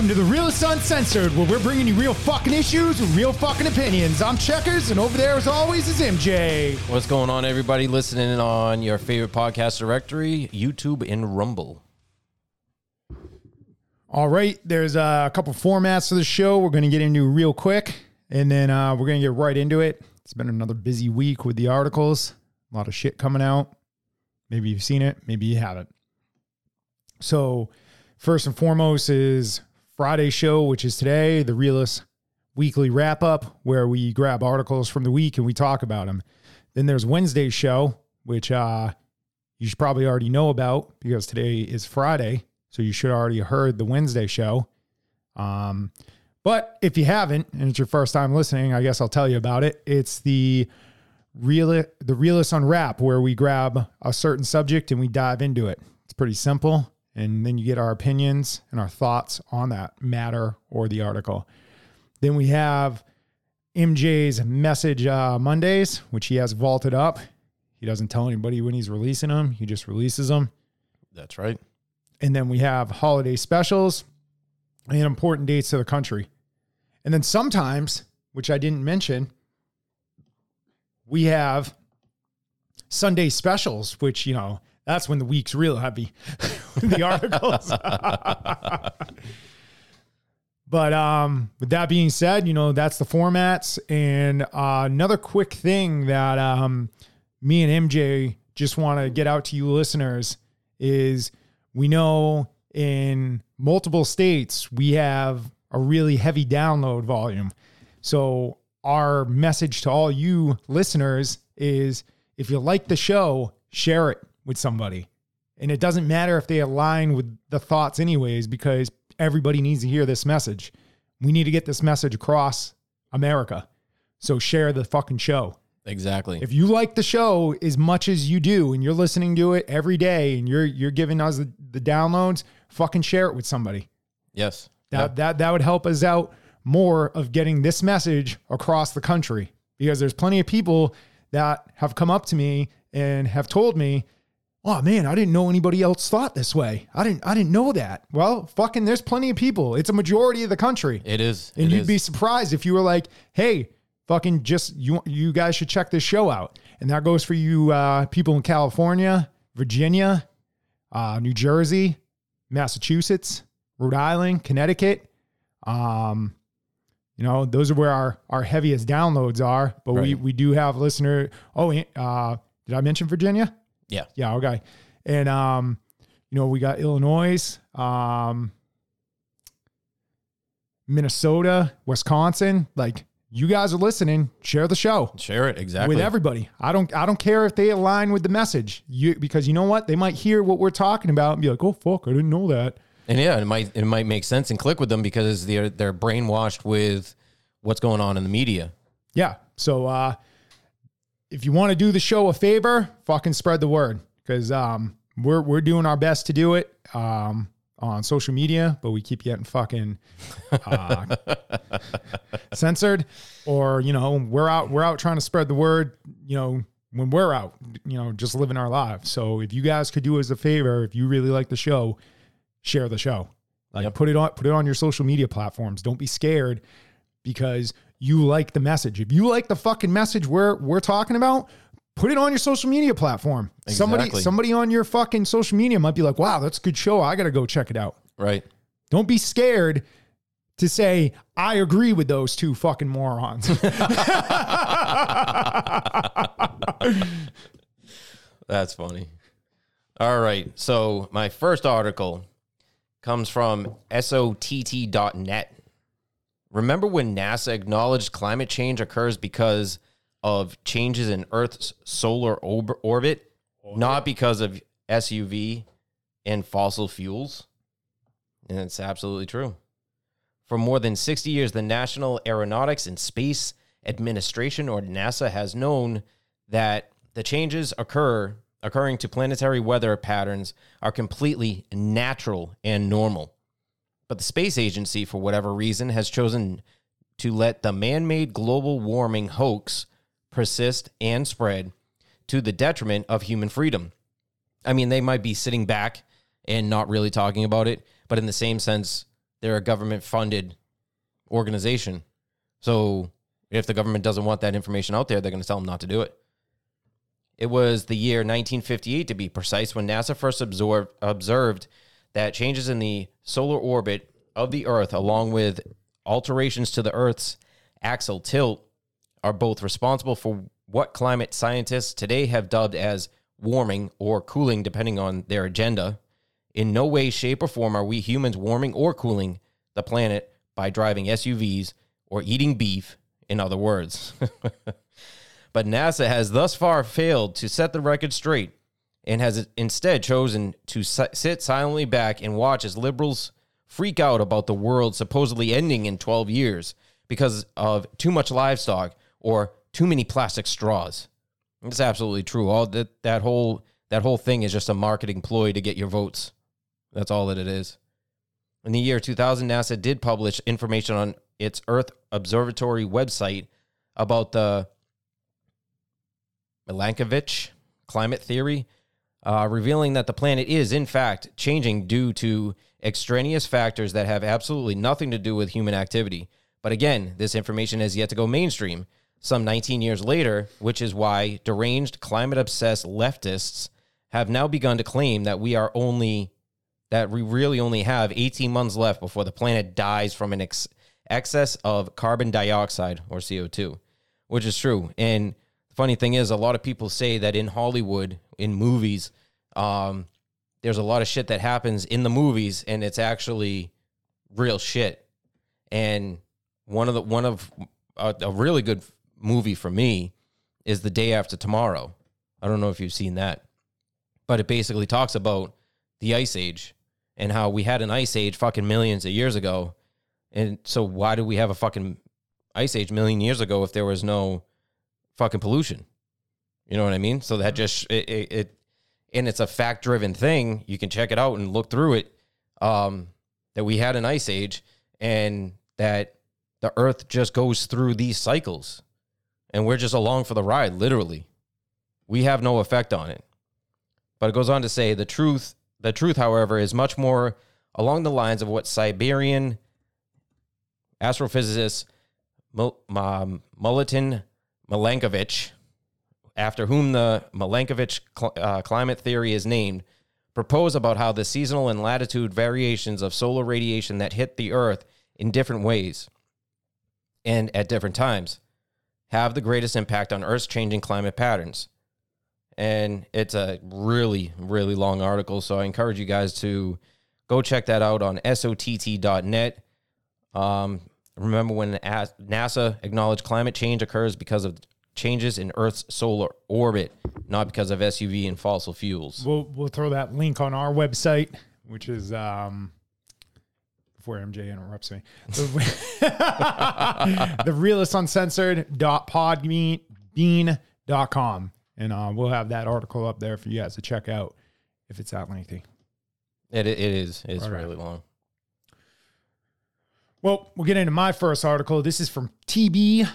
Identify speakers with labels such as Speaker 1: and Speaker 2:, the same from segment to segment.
Speaker 1: Welcome to the Realist Uncensored, where we're bringing you real fucking issues with real fucking opinions. I'm Checkers, and over there, as always, is MJ.
Speaker 2: What's going on, everybody listening on your favorite podcast directory, YouTube and Rumble?
Speaker 1: All right, there's uh, a couple formats for the show we're going to get into real quick, and then uh, we're going to get right into it. It's been another busy week with the articles, a lot of shit coming out. Maybe you've seen it, maybe you haven't. So, first and foremost is Friday show, which is today, the Realist weekly wrap up, where we grab articles from the week and we talk about them. Then there's Wednesday's show, which uh, you should probably already know about because today is Friday. So you should already heard the Wednesday show. Um, but if you haven't, and it's your first time listening, I guess I'll tell you about it. It's the real the realist unwrap where we grab a certain subject and we dive into it. It's pretty simple, and then you get our opinions and our thoughts on that matter or the article. Then we have MJ's message uh, Mondays, which he has vaulted up. He doesn't tell anybody when he's releasing them; he just releases them.
Speaker 2: That's right.
Speaker 1: And then we have holiday specials and important dates to the country. And then sometimes, which I didn't mention, we have Sunday specials, which, you know, that's when the week's real heavy. the articles. but um, with that being said, you know, that's the formats. And uh, another quick thing that um, me and MJ just want to get out to you listeners is we know in multiple states we have a really heavy download volume. So our message to all you listeners is if you like the show, share it with somebody. And it doesn't matter if they align with the thoughts anyways because everybody needs to hear this message. We need to get this message across America. So share the fucking show.
Speaker 2: Exactly.
Speaker 1: If you like the show as much as you do and you're listening to it every day and you're you're giving us the, the downloads, fucking share it with somebody.
Speaker 2: yes.
Speaker 1: That
Speaker 2: Yep.
Speaker 1: that that would help us out more of getting this message across the country because there's plenty of people that have come up to me and have told me, "Oh man, I didn't know anybody else thought this way. I didn't I didn't know that." Well, fucking there's plenty of people. It's a majority of the country.
Speaker 2: It is.
Speaker 1: And
Speaker 2: It
Speaker 1: you'd
Speaker 2: is.
Speaker 1: be surprised if you were like, "Hey, fucking just you you guys should check this show out." And that goes for you uh, people in California, Virginia, uh, New Jersey, Massachusetts, Rhode Island, Connecticut. Um, you know, those are where our our heaviest downloads are. But we we do have listener. Oh, uh, did I mention Virginia?
Speaker 2: Yeah.
Speaker 1: Yeah, okay. And um, you know, we got Illinois, um, Minnesota, Wisconsin. Like you guys are listening, share the show
Speaker 2: Share it. Exactly.
Speaker 1: with everybody. I don't I don't care if they align with the message. You because you know what? They might hear what we're talking about and be like, "Oh fuck, I didn't know that."
Speaker 2: And yeah, it might it might make sense and click with them because they're they're brainwashed with what's going on in the media.
Speaker 1: Yeah. So uh if you want to do the show a favor, fucking spread the word cuz um we're we're doing our best to do it um on social media, but we keep getting fucking uh, censored or you know, we're out we're out trying to spread the word, you know, when we're out, you know, just living our lives. So if you guys could do us a favor, if you really like the show, share the show. Like
Speaker 2: Yep.
Speaker 1: put it on put it on your social media platforms. Don't be scared because you like the message. If you like the fucking message we're we're talking about, put it on your social media platform. Somebody somebody on your fucking social media might be like, "Wow, that's a good show. I got to go check it out."
Speaker 2: Right.
Speaker 1: Don't be scared to say, "I agree with those two fucking morons."
Speaker 2: That's funny. All right. So my first article comes from SOTT.net. Remember when NASA acknowledged climate change occurs because of changes in Earth's solar ob- orbit, not because of SUV and fossil fuels? And it's absolutely true. For more than 60 years, the National Aeronautics and Space Administration, or NASA, has known that the changes occur occurring to planetary weather patterns are completely natural and normal. But the space agency, for whatever reason, has chosen to let the man made global warming hoax persist and spread to the detriment of human freedom. I mean, they might be sitting back and not really talking about it, but in the same sense, they're a government funded organization. So if the government doesn't want that information out there, they're going to tell them not to do it. It was the year 1958, to be precise, when NASA first absorb, observed that changes in the solar orbit of the Earth, along with alterations to the Earth's axial tilt, are both responsible for what climate scientists today have dubbed as warming or cooling, depending on their agenda. In no way, shape, or form are we humans warming or cooling the planet by driving SUVs or eating beef, in other words. but NASA has thus far failed to set the record straight and has instead chosen to sit silently back and watch as liberals freak out about the world supposedly ending in 12 years because of too much livestock or too many plastic straws. It's absolutely true. All that that whole that whole thing is just a marketing ploy to get your votes. That's all that it is. In the year 2000, NASA did publish information on its Earth Observatory website about the Milankovitch climate theory, uh, revealing that the planet is, in fact, changing due to extraneous factors that have absolutely nothing to do with human activity. But again, this information has yet to go mainstream some 19 years later, which is why deranged, climate obsessed leftists have now begun to claim that we are only, that we really only have 18 months left before the planet dies from an ex- excess of carbon dioxide or CO2, which is true. And funny thing is, a lot of people say that in Hollywood, in movies, um, there's a lot of shit that happens in the movies and it's actually real shit. And one of the, one of a, a really good movie for me is The Day After Tomorrow. I don't know if you've seen that, but it basically talks about the ice age and how we had an ice age fucking millions of years ago. And so why do we have a fucking ice age million years ago if there was no fucking pollution? You know what I mean? So that just it, it, it and it's a fact driven thing. You can check it out and look through it. Um, that we had an ice age and that the earth just goes through these cycles and we're just along for the ride, literally. We have no effect on it. But it goes on to say the truth, the truth, however, is much more along the lines of what Siberian astrophysicist Milutin Milankovitch, after whom the Milankovitch cl- uh, climate theory is named, propose about how the seasonal and latitude variations of solar radiation that hit the Earth in different ways and at different times have the greatest impact on Earth's changing climate patterns. And it's a really, really long article. So I encourage you guys to go check that out on SOTT.net. Um, remember when NASA acknowledged climate change occurs because of changes in Earth's solar orbit, not because of SUV and fossil fuels.
Speaker 1: We'll, we'll throw that link on our website, which is um, before MJ interrupts me. the realist uncensored dot dot com. And uh, we'll have that article up there for you guys to check out if it's that lengthy.
Speaker 2: It, it is. It's right. really long.
Speaker 1: Well, we'll get into my first article. This is from TB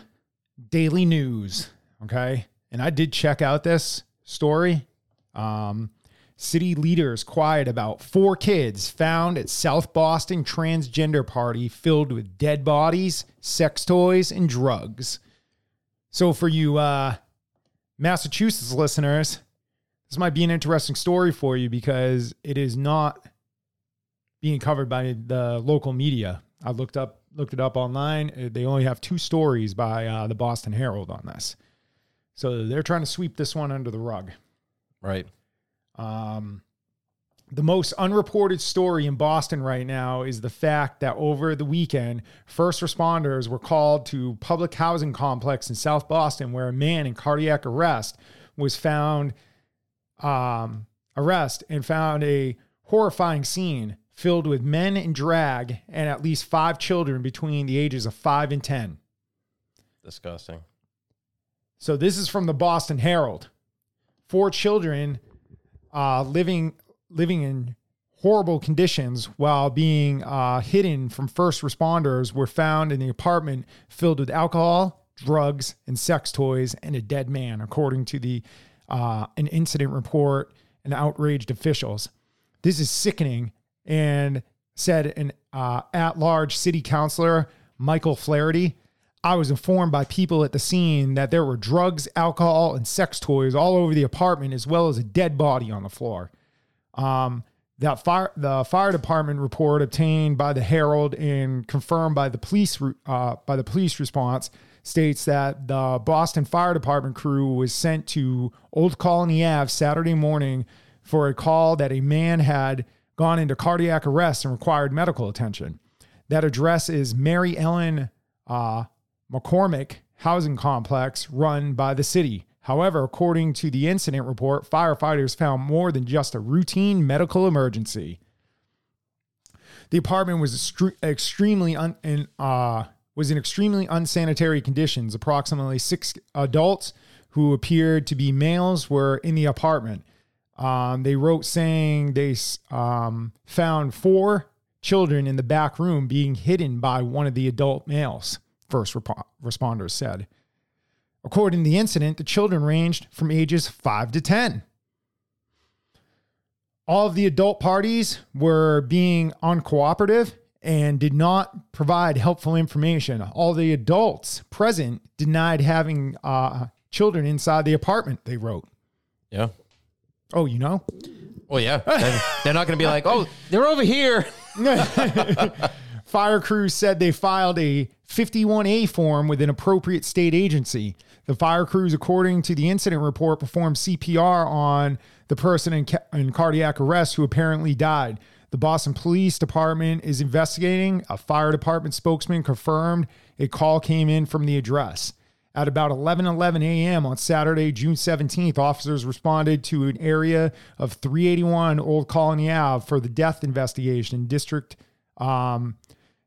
Speaker 1: Daily News. Okay. And I did check out this story. Um, City leaders quiet about four kids found at South Boston transgender party filled with dead bodies, sex toys, and drugs. So, for you uh, Massachusetts listeners, this might be an interesting story for you because it is not being covered by the local media. I looked up looked it up online. They only have two stories by uh, the Boston Herald on this, so they're trying to sweep this one under the rug.
Speaker 2: Right.
Speaker 1: Um, the most unreported story in Boston right now is the fact that over the weekend, first responders were called to public housing complex in South Boston where a man in cardiac arrest was found um, arrest and found a horrifying scene filled with men in drag and at least five children between the ages of five and 10.
Speaker 2: Disgusting.
Speaker 1: So this is from the Boston Herald. Four children uh, living living in horrible conditions while being uh, hidden from first responders were found in the apartment filled with alcohol, drugs, and sex toys, and a dead man, according to the uh, an incident report and outraged officials. This is sickening, and said an uh, at large city councilor Michael Flaherty. I was informed by people at the scene that there were drugs, alcohol, and sex toys all over the apartment, as well as a dead body on the floor. Um, that fire, the fire department report obtained by the Herald and confirmed by the police, uh, by the police response states that the Boston Fire Department crew was sent to Old Colony Ave Saturday morning for a call that a man had gone into cardiac arrest and required medical attention. That address is Mary Ellen uh, McCormack Housing Complex run by the city. However, according to the incident report, firefighters found more than just a routine medical emergency. The apartment was extre- extremely un- in, uh, was in extremely unsanitary conditions. Approximately six adults who appeared to be males were in the apartment. Um, they wrote saying they um, found four children in the back room being hidden by one of the adult males. First rep- responders said. According to the incident, the children ranged from ages 5 to 10. All of the adult parties were being uncooperative and did not provide helpful information. All the adults present denied having uh, children inside the apartment, they wrote.
Speaker 2: Yeah.
Speaker 1: Oh, you know?
Speaker 2: Well, yeah. They're, they're not going to be like, oh, they're over here.
Speaker 1: Fire crews said they filed a 51A form with an appropriate state agency. The fire crews, according to the incident report, performed CPR on the person in, ca- in cardiac arrest who apparently died. The Boston Police Department is investigating. A fire department spokesman confirmed a call came in from the address. At about 11 11 a.m. on Saturday, June 17th, officers responded to an area of 381 Old Colony Ave for the death investigation. District um,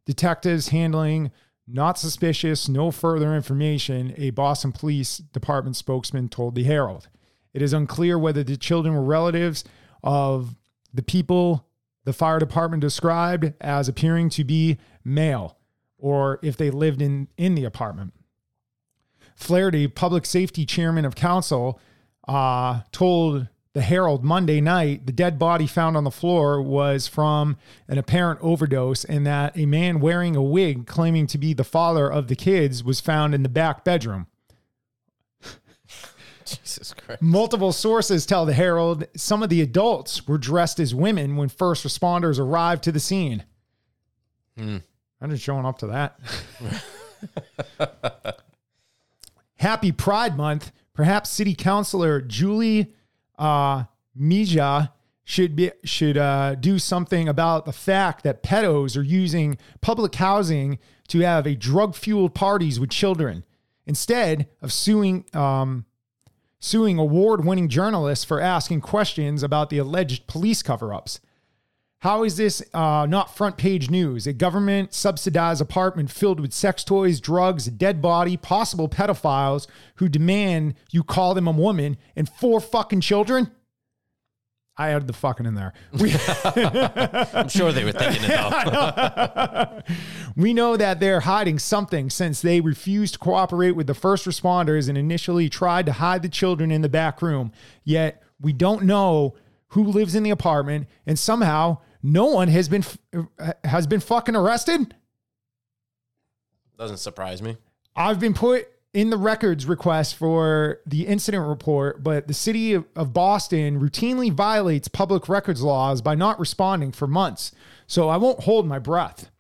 Speaker 1: detectives handling not suspicious, no further information, a Boston Police Department spokesman told the Herald. It is unclear whether the children were relatives of the people the fire department described as appearing to be male or if they lived in, in the apartment. Flaherty, public safety chairman of council, uh, told the Herald Monday night the dead body found on the floor was from an apparent overdose, and that a man wearing a wig claiming to be the father of the kids was found in the back bedroom.
Speaker 2: Jesus Christ.
Speaker 1: Multiple sources tell the Herald some of the adults were dressed as women when first responders arrived to the scene. I'm just showing up to that. Happy Pride Month. Perhaps City Councilor Julie uh, Mejia should be should uh, do something about the fact that pedos are using public housing to have a drug fueled parties with children instead of suing um, suing award winning journalists for asking questions about the alleged police cover ups. How is this uh, not front page news? A government subsidized apartment filled with sex toys, drugs, a dead body, possible pedophiles who demand you call them a woman, and four fucking children? I added the fucking in there. We,
Speaker 2: I'm sure they were thinking it though.
Speaker 1: we know that they're hiding something since they refused to cooperate with the first responders and initially tried to hide the children in the back room. Yet we don't know who lives in the apartment, and somehow no one has been uh, has been fucking arrested.
Speaker 2: Doesn't surprise me.
Speaker 1: I've been put in the records request for the incident report, but the city of, of Boston routinely violates public records laws by not responding for months. So I won't hold my breath.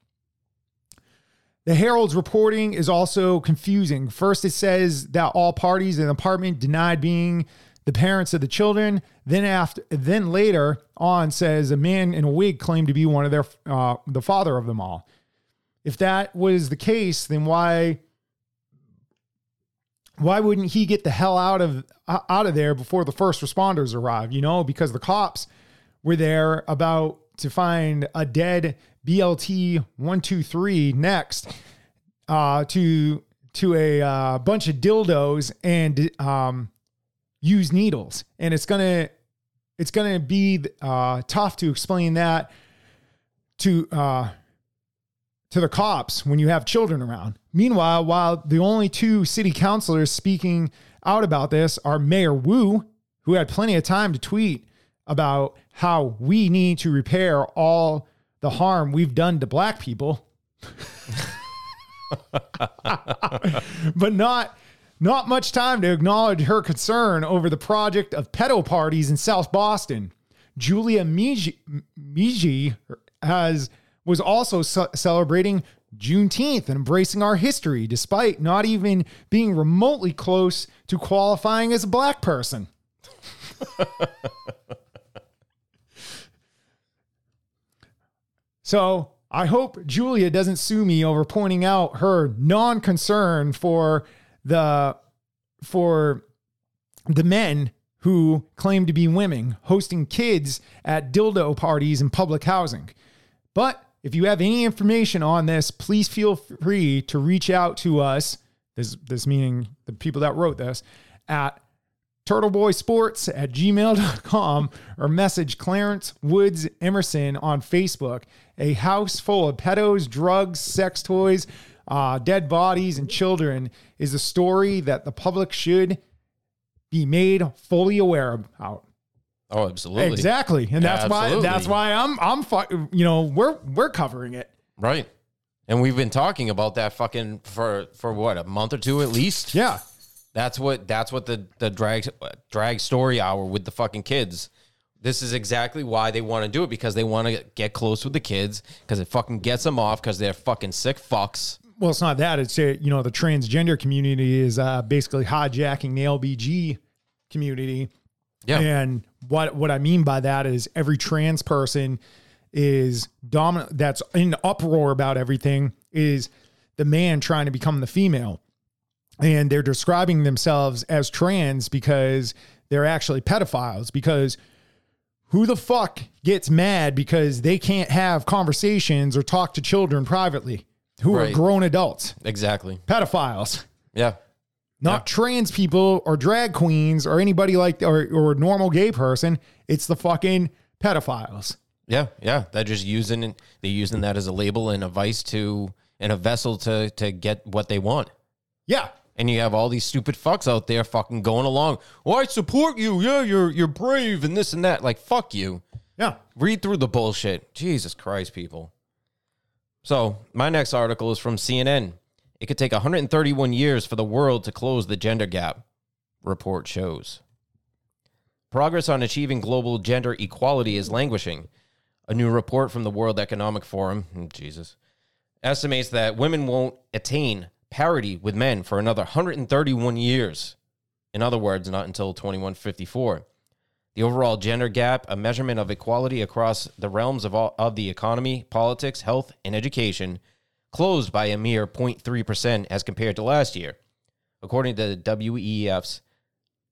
Speaker 1: The Herald's reporting is also confusing. First, it says that all parties in the apartment denied being the parents of the children. Then after, then later on says a man in a wig claimed to be one of their uh, the father of them all. If that was the case, then why why wouldn't he get the hell out of out of there before the first responders arrived? You know, because the cops were there about to find a dead BLT one two three next uh, to to a uh, bunch of dildos and um, use needles, and it's gonna it's gonna be uh, tough to explain that to uh, to the cops when you have children around. Meanwhile, while the only two city councilors speaking out about this are Mayor Wu, who had plenty of time to tweet about how we need to repair all the harm we've done to black people. but not not much time to acknowledge her concern over the project of pedo parties in South Boston. Julia Mejia, has was also ce- celebrating Juneteenth and embracing our history, despite not even being remotely close to qualifying as a black person. so I hope Julia doesn't sue me over pointing out her non-concern for the for the men who claim to be women hosting kids at dildo parties in public housing. But if you have any information on this, please feel free to reach out to us. This, this meaning the people that wrote this at turtleboysports at gmail.com or message Clarence Woods Emerson on Facebook. A house full of pedos, drugs, sex toys, uh, dead bodies, and children is a story that the public should be made fully aware about.
Speaker 2: Oh, absolutely.
Speaker 1: Exactly. And that's
Speaker 2: Absolutely.
Speaker 1: why that's why I'm I'm fu- you know, we're we're covering it.
Speaker 2: Right. And we've been talking about that fucking for for what, a month or two at least?
Speaker 1: Yeah.
Speaker 2: That's what that's what the the drag drag story hour with the fucking kids. This is exactly why they want to do it because they want to get close with the kids because it fucking gets them off because they're fucking sick fucks.
Speaker 1: Well, it's not that. It's uh, you know the transgender community is uh, basically hijacking the LBG community.
Speaker 2: Yeah.
Speaker 1: And what what I mean by that is every trans person is dominant. That's in uproar about everything. Is the man trying to become the female, and they're describing themselves as trans because they're actually pedophiles. Because who the fuck gets mad because they can't have conversations or talk to children privately who are grown adults?
Speaker 2: Exactly.
Speaker 1: Pedophiles
Speaker 2: Yeah.
Speaker 1: not trans people or drag queens or anybody like or or normal gay person. It's the fucking pedophiles.
Speaker 2: Yeah, yeah. They're just using it. they're using that as a label and a vice to and a vessel to to get what they want.
Speaker 1: Yeah.
Speaker 2: And you have all these stupid fucks out there fucking going along. Well, I support you. Yeah, you're you're brave and this and that. Like fuck you.
Speaker 1: Yeah.
Speaker 2: Read through the bullshit. Jesus Christ, people. So, my next article is from CNN. It could take 131 years for the world to close the gender gap, report shows. Progress on achieving global gender equality is languishing. A new report from the World Economic Forum, oh, Jesus, estimates that women won't attain parity with men for another 131 years. In other words, not until 2154. The overall gender gap, a measurement of equality across the realms of, all, of the economy, politics, health, and education, closed by a mere 0.3% as compared to last year, according to the WEF's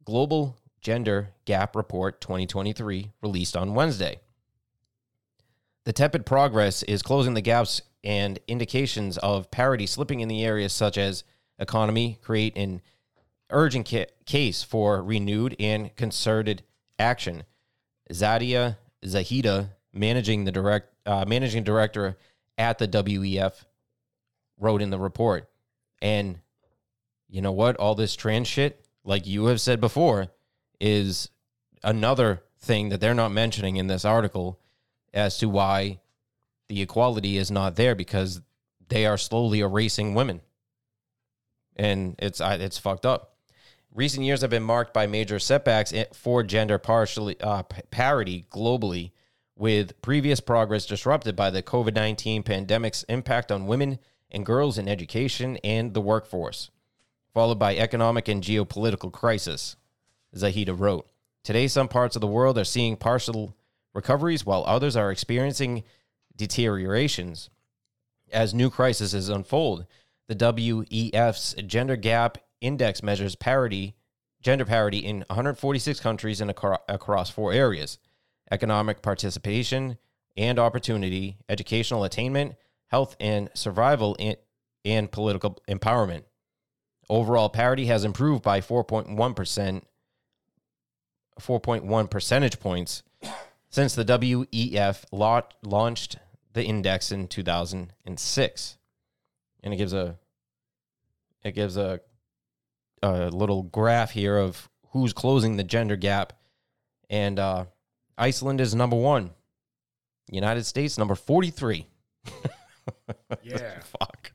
Speaker 2: Global Gender Gap Report 2023, released on Wednesday. The tepid progress is closing the gaps and indications of parity slipping in the areas such as economy create an urgent ca- case for renewed and concerted action. Saadia Zahidi, managing the direct uh, managing director at the WEF, wrote in the report. And you know what? All this trans shit, like you have said before, is another thing that they're not mentioning in this article as to why the equality is not there because they are slowly erasing women. And it's it's fucked up. Recent years have been marked by major setbacks for gender partially uh, parity globally, with previous progress disrupted by the COVID 19 pandemic's impact on women and girls in education and the workforce, followed by economic and geopolitical crisis. Zahidi wrote Today, some parts of the world are seeing partial recoveries while others are experiencing deteriorations. As new crises unfold, the WEF's Gender Gap Index measures parity, gender parity in 146 countries and across four areas economic participation and opportunity, educational attainment, health and survival, and, political empowerment. Overall parity has improved by 4.1%, 4.1 percentage points since the WEF lau- launched the index in 2006. And it gives a it gives a a little graph here of who's closing the gender gap and uh, Iceland is number 1 United States, number 43.
Speaker 1: Yeah.
Speaker 2: Fuck.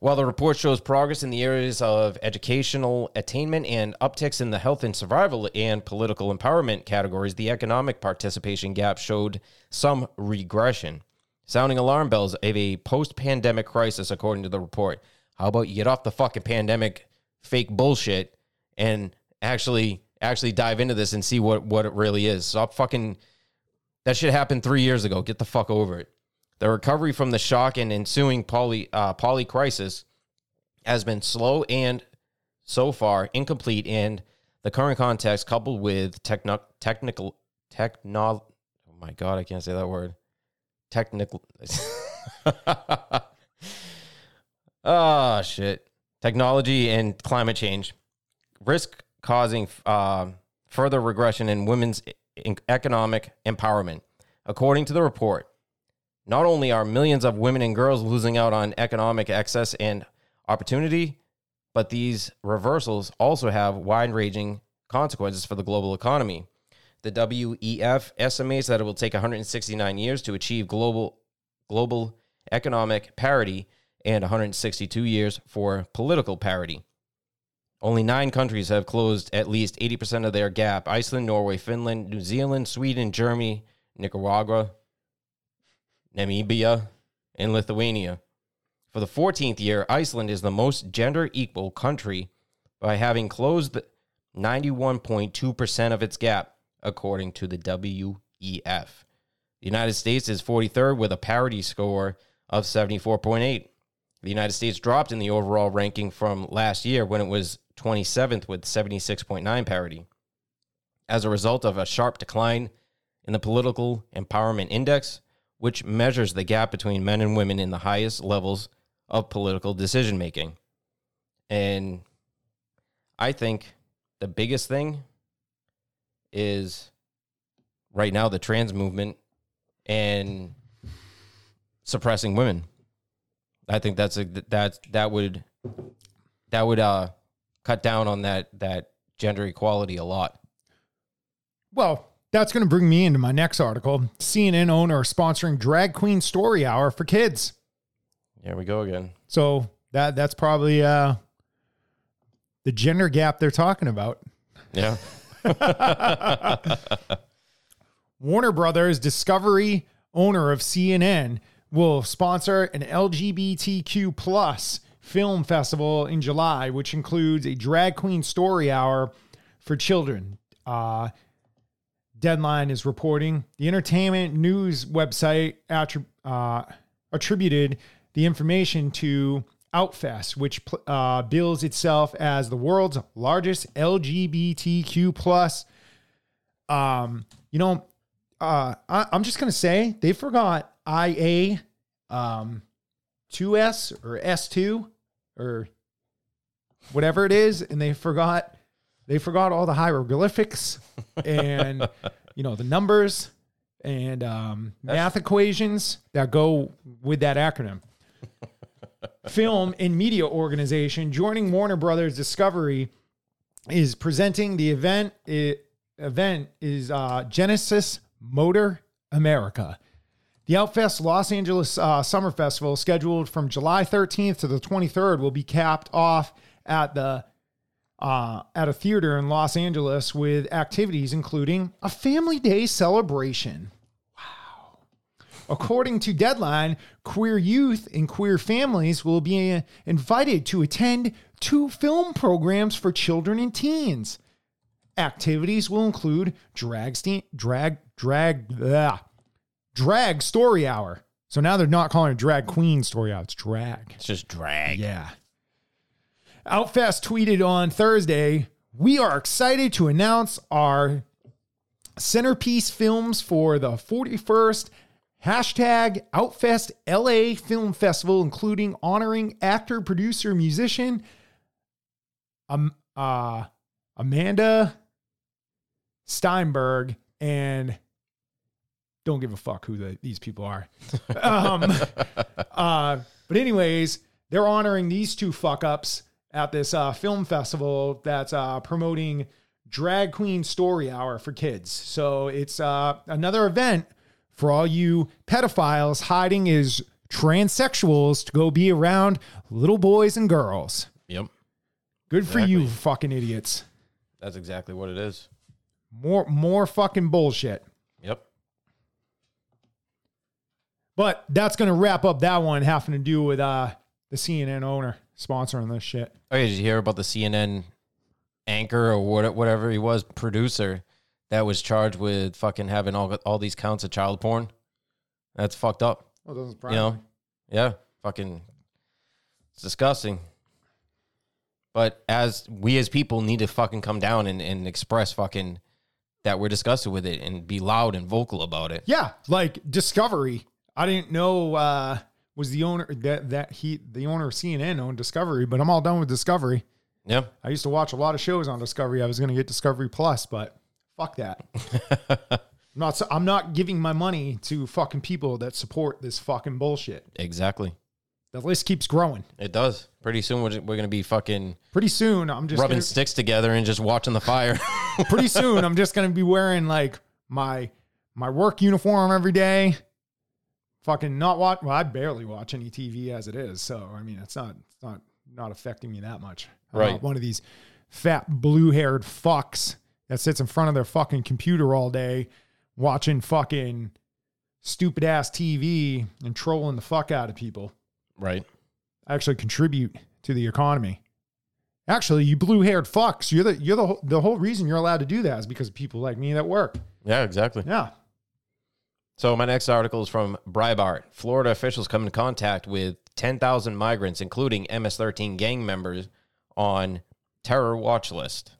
Speaker 2: While the report shows progress in the areas of educational attainment and upticks in the health and survival and political empowerment categories, the economic participation gap showed some regression, sounding alarm bells of a post pandemic crisis, according to the report. How about you get off the fucking pandemic fake bullshit and actually actually dive into this and see what, what it really is? Stop fucking that shit happened three years ago. Get the fuck over it. The recovery from the shock and ensuing poly uh, poly crisis has been slow and so far incomplete. And the current context, coupled with techno- technical techno, oh my god, I can't say that word. Technical. Ah, shit. Technology and climate change risk causing uh, further regression in women's economic empowerment. According to the report, not only are millions of women and girls losing out on economic access and opportunity, but these reversals also have wide ranging consequences for the global economy. The WEF estimates that it will take 169 years to achieve global global economic parity and 162 years for political parity. Only nine countries have closed at least 80% of their gap Iceland, Norway, Finland, New Zealand, Sweden, Germany, Nicaragua, Namibia, and Lithuania. For the 14th year, Iceland is the most gender equal country by having closed 91.2% of its gap, according to the WEF. The United States is 43rd with a parity score of 74.8. The United States dropped in the overall ranking from last year when it was 27th with 76.9 parity. As a result of a sharp decline in the Political Empowerment Index, which measures the gap between men and women in the highest levels of political decision making. And I think the biggest thing is right now the trans movement and suppressing women. I think that's a that that would that would uh cut down on that that gender equality a lot.
Speaker 1: Well, that's going to bring me into my next article. CNN owner sponsoring drag queen story hour for kids.
Speaker 2: Here we go again.
Speaker 1: So that that's probably uh, the gender gap they're talking about.
Speaker 2: Yeah.
Speaker 1: Warner Brothers Discovery, owner of CNN, will sponsor an LGBTQ plus film festival in July, which includes a drag queen story hour for children. Uh, Deadline is reporting the entertainment news website attrib- uh, attributed the information to Outfest, which uh, bills itself as the world's largest LGBTQ plus. Um, you know, uh, I, I'm just gonna say they forgot IA, um, 2S or S2 or whatever it is, and they forgot they forgot all the hieroglyphics and you know the numbers and um, math equations that go with that acronym. Film and media organization joining Warner Brothers Discovery is presenting the event. It, event is uh, Genesis Motor America. The Outfest Los Angeles uh, Summer Festival, scheduled from July 13th to the 23rd, will be capped off at the uh, at a theater in Los Angeles with activities including a family day celebration. Wow. According to Deadline, queer youth and queer families will be uh, invited to attend two film programs for children and teens. Activities will include drag, ste- drag, drag, ugh, drag story hour. So now they're not calling it drag queen story hour, it's drag.
Speaker 2: It's just drag.
Speaker 1: Yeah. Outfest tweeted on Thursday, we are excited to announce our centerpiece films for the 41st hashtag Outfest LA Film Festival, including honoring actor, producer, musician um, uh, Amanda Steinberg and don't give a fuck who the, these people are. um, uh, but anyways, they're honoring these two fuck ups at this uh, film festival that's uh, promoting Drag Queen Story Hour for kids. So it's uh, another event for all you pedophiles hiding as transsexuals to go be around little boys and girls.
Speaker 2: Yep.
Speaker 1: Good for you, fucking idiots.
Speaker 2: That's exactly what it is.
Speaker 1: More, more fucking bullshit.
Speaker 2: Yep.
Speaker 1: But that's gonna wrap up that one having to do with uh the CNN owner sponsoring this shit.
Speaker 2: Oh, yeah, did you hear about the CNN anchor or what, whatever he was, producer, that was charged with fucking having all all these counts of child porn? That's fucked up.
Speaker 1: Well, doesn't
Speaker 2: You know? Yeah. Fucking it's disgusting. But as we as people need to fucking come down and, and express fucking that we're disgusted with it and be loud and vocal about it.
Speaker 1: Yeah, like Discovery. I didn't know uh was the owner that that he the owner of CNN owned Discovery, but I'm all done with Discovery.
Speaker 2: Yeah.
Speaker 1: I used to watch a lot of shows on Discovery. I was going to get Discovery Plus, but fuck that. I'm not I'm not giving my money to fucking people that support this fucking bullshit.
Speaker 2: Exactly.
Speaker 1: The list keeps growing.
Speaker 2: It does. Pretty soon we're, we're going to be fucking
Speaker 1: Pretty soon, I'm just
Speaker 2: rubbing
Speaker 1: gonna,
Speaker 2: sticks together and just watching the fire.
Speaker 1: pretty soon I'm just going to be wearing like my my work uniform every day. Fucking not watch. Well, I barely watch any TV as it is, so I mean, it's not it's not not affecting me that much.
Speaker 2: Right.
Speaker 1: not one of these fat blue haired fucks that sits in front of their fucking computer all day watching fucking stupid ass TV and trolling the fuck out of people.
Speaker 2: right.
Speaker 1: Actually, contribute to the economy. Actually, you blue haired fucks, you're the you're the the whole reason you're allowed to do that is because of people like me that work.
Speaker 2: Yeah, exactly.
Speaker 1: Yeah.
Speaker 2: So my next article is from Breitbart. Florida officials come in contact with 10,000 migrants, including MS-13 gang members, on terror watch list.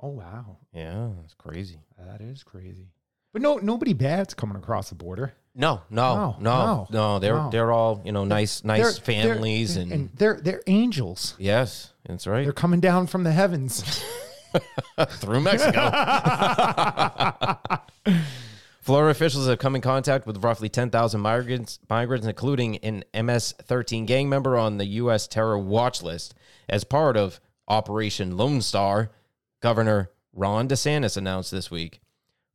Speaker 1: Oh wow,
Speaker 2: Yeah, that's crazy.
Speaker 1: that is crazy. But no, nobody bad's coming across the border.
Speaker 2: No, no,
Speaker 1: No,
Speaker 2: no, no. they're
Speaker 1: no.
Speaker 2: they're all you know nice, nice
Speaker 1: They're- they're-
Speaker 2: families and,
Speaker 1: and they're they're angels.
Speaker 2: yes, that's right.
Speaker 1: They're coming down from the heavens.
Speaker 2: Through Mexico. Florida officials have come in contact with roughly 10,000 migrants, migrants, including an MS-13 gang member on the U.S. terror watch list as part of Operation Lone Star. Governor Ron DeSantis announced this week.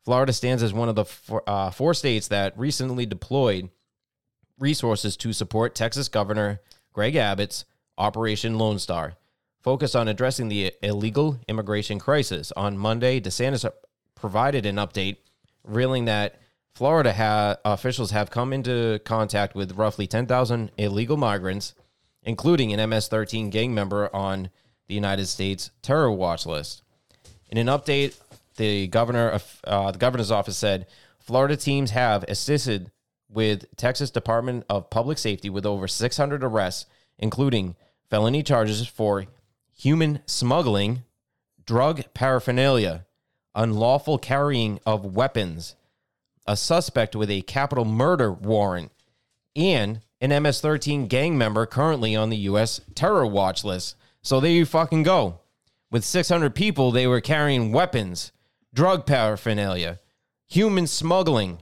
Speaker 2: Florida stands as one of the four, uh, four states that recently deployed resources to support Texas Governor Greg Abbott's Operation Lone Star, focused on addressing the illegal immigration crisis. On Monday, DeSantis provided an update revealing that Florida ha- officials have come into contact with roughly 10,000 illegal migrants, including an MS 13 gang member on the United States terror watch list. In an update, the governor of uh, the governor's office said Florida teams have assisted with Texas Department of Public Safety with over 600 arrests, including felony charges for human smuggling, drug paraphernalia, unlawful carrying of weapons, a suspect with a capital murder warrant, and an MS 13 gang member currently on the U.S. terror watch list. So there you fucking go. With 600 people, they were carrying weapons, drug paraphernalia, human smuggling,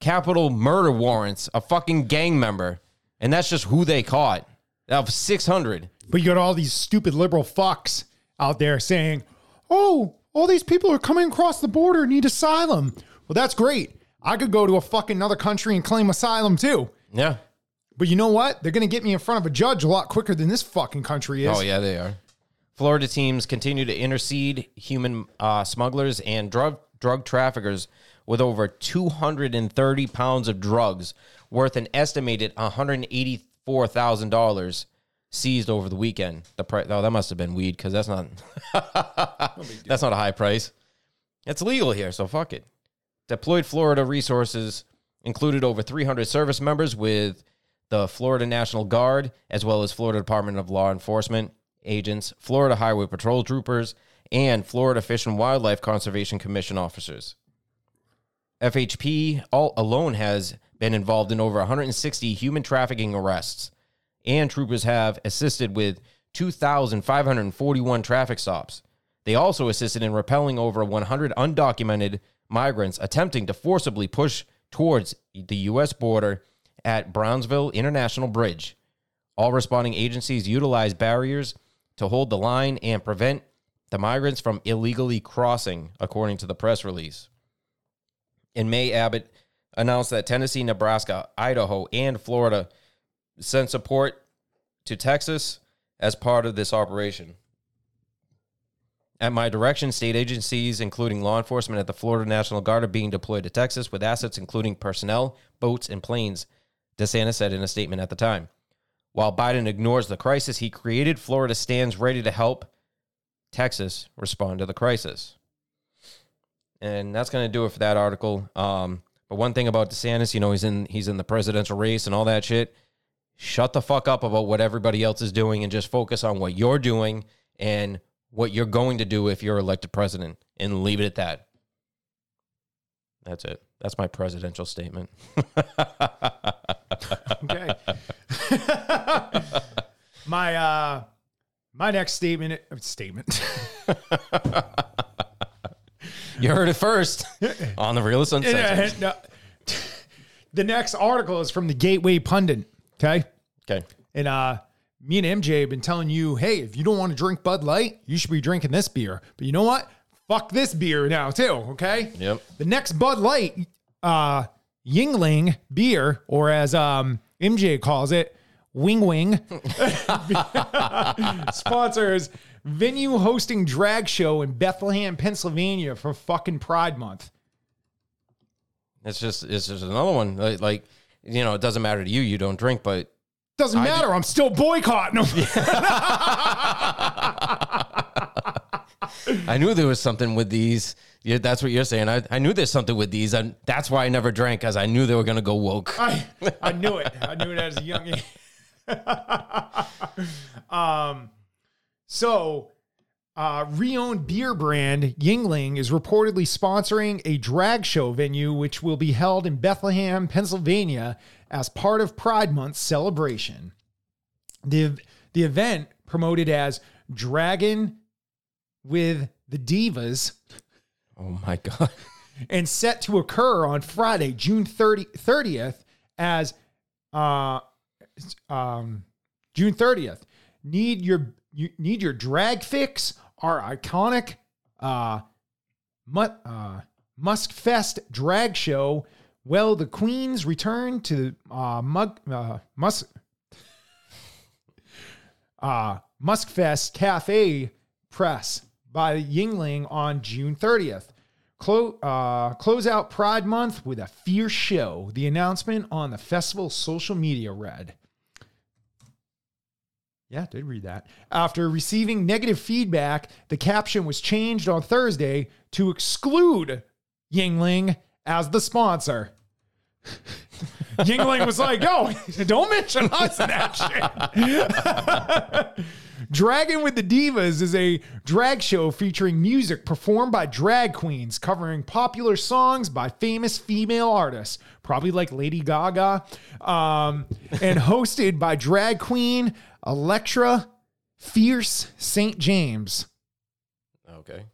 Speaker 2: capital murder warrants, a fucking gang member. And that's just who they caught. Out of 600.
Speaker 1: But you got all these stupid liberal fucks out there saying, "Oh, all these people are coming across the border and need asylum." Well, that's great. I could go to a fucking other country and claim asylum too.
Speaker 2: Yeah.
Speaker 1: But you know what? They're going to get me in front of a judge a lot quicker than this fucking country is.
Speaker 2: Oh, yeah, they are. Florida teams continue to intercede human uh, smugglers and drug drug traffickers with over 230 pounds of drugs worth an estimated $184,000 seized over the weekend. The price, oh, that must have been weed because that's not that's not a high price. It's legal here, so fuck it. Deployed Florida resources included over 300 service members with the Florida National Guard, as well as Florida Department of Law Enforcement agents, Florida Highway Patrol troopers, and Florida Fish and Wildlife Conservation Commission officers. FHP all alone has been involved in over 160 human trafficking arrests, and troopers have assisted with 2,541 traffic stops. They also assisted in repelling over 100 undocumented migrants attempting to forcibly push towards the U.S. border at Brownsville International Bridge. All responding agencies utilize barriers to hold the line and prevent the migrants from illegally crossing, according to the press release. In May, Abbott announced that Tennessee, Nebraska, Idaho, and Florida sent support to Texas as part of this operation. At my direction, state agencies, including law enforcement at the Florida National Guard, are being deployed to Texas with assets including personnel, boats, and planes, DeSantis said in a statement at the time. While Biden ignores the crisis he created, Florida stands ready to help Texas respond to the crisis. And that's going to do it for that article. Um, but one thing about DeSantis, you know, he's in he's in the presidential race and all that shit. Shut the fuck up about what everybody else is doing and just focus on what you're doing and what you're going to do if you're elected president and leave it at that. That's it. That's my presidential statement.
Speaker 1: Okay. my uh my next statement statement.
Speaker 2: you heard it first on the realist uncensored.
Speaker 1: No. the next article is from the Gateway Pundit. Okay.
Speaker 2: Okay.
Speaker 1: And uh me and MJ have been telling you, hey, if you don't want to drink Bud Light, you should be drinking this beer. But you know what? Fuck this beer now, too. Okay.
Speaker 2: Yep.
Speaker 1: The next Bud Light, uh, Yuengling beer, or as um, MJ calls it, Wing Wing, sponsors venue hosting drag show in Bethlehem, Pennsylvania for fucking Pride Month.
Speaker 2: It's just it's just another one. Like, like you know, it doesn't matter to you. You don't drink, but
Speaker 1: Doesn't matter. I'm still boycotting them.
Speaker 2: I knew there was something with these. Yeah, that's what you're saying. I, I knew there's something with these, and that's why I never drank, because I knew they were gonna go woke.
Speaker 1: I, I knew it. I knew it as a young um, so, uh, re-owned beer brand Yuengling is reportedly sponsoring a drag show venue, which will be held in Bethlehem, Pennsylvania, as part of Pride Month celebration. the The event, promoted as Dragon with the Divas,
Speaker 2: Oh my god!
Speaker 1: and set to occur on Friday, June 30, 30th as uh um June 30th. Need your you need your drag fix our iconic uh mu- uh Musk Fest drag show. Well, the Queens return to uh Mug uh Musk uh Muskfest Cafe Press by Yuengling on June 30th. Clo- uh, close out Pride Month with a fierce show. The announcement on the festival's social media read. Yeah, did read that. After receiving negative feedback, the caption was changed on Thursday to exclude Yuengling as the sponsor. Yuengling was like, "Oh, don't mention us in that shit." Dragon with the Divas is a drag show featuring music performed by drag queens covering popular songs by famous female artists, probably like Lady Gaga, um, and hosted by drag queen Electra Fierce St. James.
Speaker 2: Okay.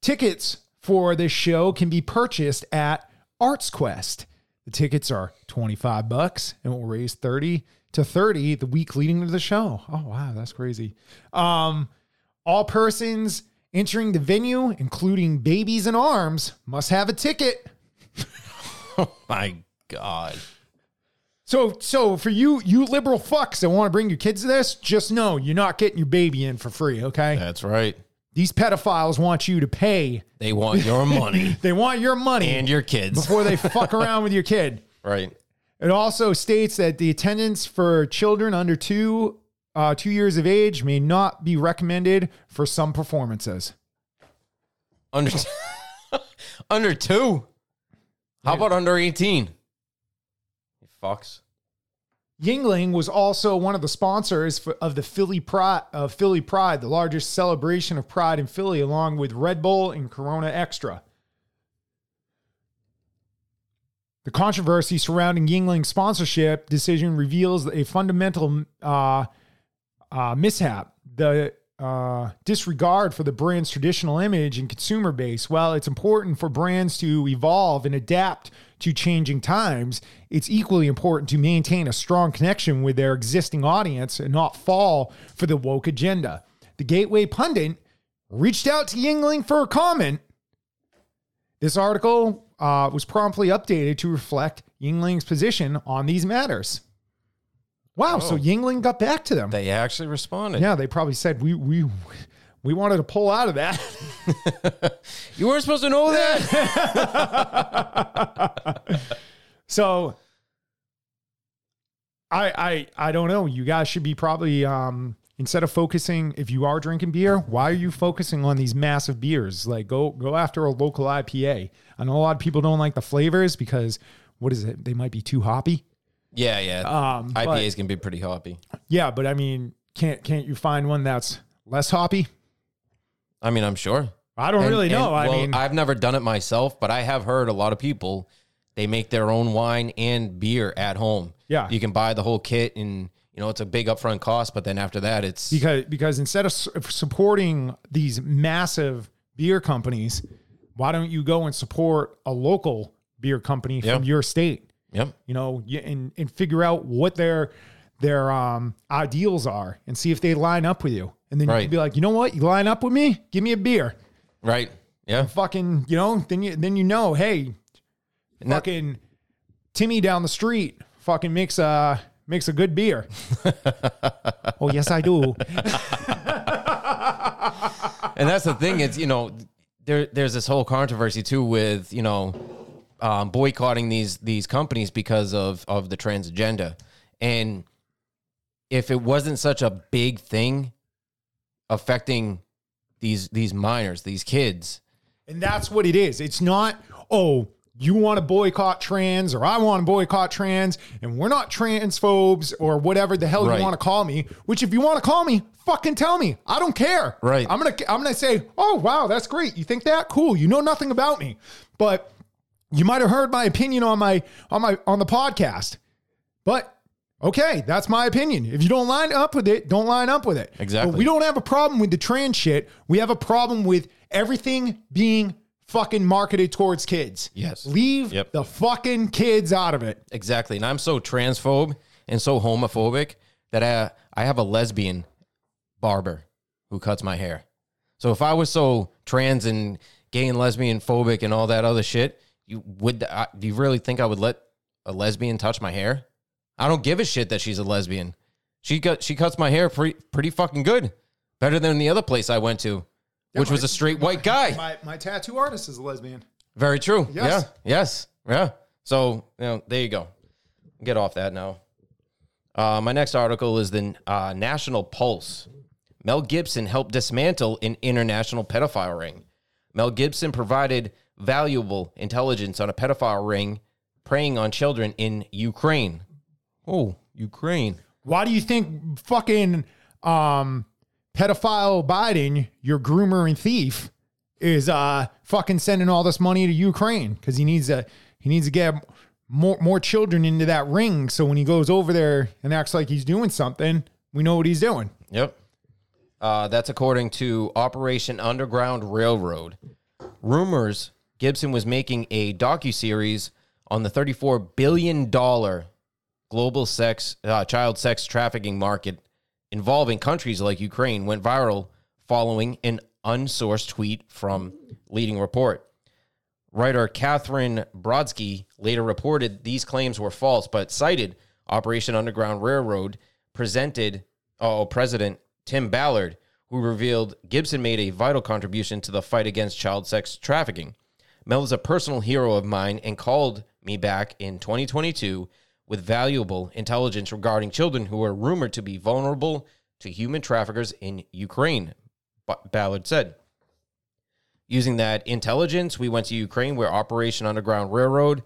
Speaker 1: Tickets for this show can be purchased at Arts Quest. The tickets are 25 bucks and will raise 30 to 30 the week leading to the show. Oh wow, that's crazy. Um all persons entering the venue, including babies in arms, must have a ticket.
Speaker 2: Oh my god.
Speaker 1: So so for you you liberal fucks that want to bring your kids to this, just know you're not getting your baby in for free, okay?
Speaker 2: That's right.
Speaker 1: These pedophiles want you to pay.
Speaker 2: They want your money
Speaker 1: They want your money
Speaker 2: and your kids.
Speaker 1: before they fuck around with your kid.
Speaker 2: Right.
Speaker 1: It also states that the attendance for children under two uh, two years of age may not be recommended for some performances.
Speaker 2: Under under two. How about under 18? You fucks.
Speaker 1: Yuengling was also one of the sponsors of the Philly Pride, Philly Pride, the largest celebration of Pride in Philly, along with Red Bull and Corona Extra. The controversy surrounding Yuengling's sponsorship decision reveals a fundamental uh, uh, mishap. The uh, disregard for the brand's traditional image and consumer base. While it's important for brands to evolve and adapt to changing times, it's equally important to maintain a strong connection with their existing audience and not fall for the woke agenda. The Gateway Pundit reached out to Yuengling for a comment. this article uh, was promptly updated to reflect Yuengling's position on these matters. Wow, so
Speaker 2: Oh.
Speaker 1: Yuengling got back to them.
Speaker 2: They actually responded.
Speaker 1: yeah, they probably said we we we wanted to pull out of that.
Speaker 2: You weren't supposed to know that.
Speaker 1: so I I I don't know. You guys should be probably um instead of focusing if you are drinking beer, why are you focusing on these massive beers? Like go go after a local IPA. I know a lot of people don't like the flavors because what is it? They might be too hoppy.
Speaker 2: Yeah, yeah.
Speaker 1: Um but-
Speaker 2: IPAs can be pretty hoppy.
Speaker 1: yeah, but I mean, can't can't you find one that's less hoppy?
Speaker 2: I mean, I'm sure.
Speaker 1: I don't
Speaker 2: And-
Speaker 1: really know.
Speaker 2: and,
Speaker 1: I
Speaker 2: well,
Speaker 1: mean,
Speaker 2: I've never done it myself, but I have heard a lot of people they make their own wine and beer at home.
Speaker 1: Yeah.
Speaker 2: you can buy the whole kit, and you know it's a big upfront cost. But then after that, it's
Speaker 1: because because instead of supporting these massive beer companies, why don't you go and support a local beer company from your state?
Speaker 2: Yep,
Speaker 1: You know, and and figure out what their their um ideals are and see if they line up with you. And then you can be like, you know what, you line up with me, give me a beer.
Speaker 2: right, yeah,
Speaker 1: Fucking, you know, then you then you know, hey,
Speaker 2: And that-
Speaker 1: fucking Timmy down the street fucking makes a makes a good beer. oh yes, I do.
Speaker 2: and that's the thing. It's you know there there's this whole controversy too with you know um, boycotting these these companies because of of the trans agenda, and if it wasn't such a big thing affecting these these minors, these kids,
Speaker 1: And that's what it is. It's not, oh, you want to boycott trans or I want to boycott trans and we're not transphobes or whatever the hell
Speaker 2: Right.
Speaker 1: you want to call me, which if you want to call me, fucking tell me. I don't care.
Speaker 2: Right.
Speaker 1: I'm going to I'm going to say, "Oh, wow, that's great. You think that? Cool. You know nothing about me." But you might have heard my opinion on my on my on the podcast. But okay, that's my opinion. If you don't line up with it, don't line up with it.
Speaker 2: Exactly.
Speaker 1: But we don't have a problem with the trans shit. We have a problem with everything being fucking marketed towards kids.
Speaker 2: Yes.
Speaker 1: Leave
Speaker 2: Yep.
Speaker 1: the fucking kids out of it.
Speaker 2: Exactly. And I'm so transphobe and so homophobic that I I have a lesbian barber who cuts my hair. So if I was so trans and gay and lesbian phobic and all that other shit, you would I, do you really think I would let a lesbian touch my hair? I don't give a shit that she's a lesbian. She got she cuts my hair pretty pretty fucking good. Better than the other place I went to, which was a straight white guy.
Speaker 1: My my tattoo artist is a lesbian.
Speaker 2: Very true.
Speaker 1: Yes.
Speaker 2: Yeah. Yes. Yeah. So, you know, there you go. Get off that now. Uh, my next article is the uh, National Pulse. Mel Gibson helped dismantle an international pedophile ring. Mel Gibson provided valuable intelligence on a pedophile ring preying on children in Ukraine. Oh, Ukraine.
Speaker 1: Why do you think fucking um pedophile Biden, your groomer and thief, is uh fucking sending all this money to Ukraine because he needs to he needs to get more more children into that ring so when he goes over there and acts like he's doing something, we know what he's doing.
Speaker 2: Yep. Uh, that's according to Operation Underground Railroad. Rumors Gibson was making a docu-series on the $34 billion global sex uh, child sex trafficking market involving countries like Ukraine went viral following an unsourced tweet from leading report. Writer Catherine Brodsky later reported these claims were false, but cited Operation Underground Railroad presented oh, President Tim Ballard, who revealed Gibson made a vital contribution to the fight against child sex trafficking. Mel is a personal hero of mine and called me back in 2022 with valuable intelligence regarding children who are rumored to be vulnerable to human traffickers in Ukraine, Ballard said. Using that intelligence, we went to Ukraine where Operation Underground Railroad,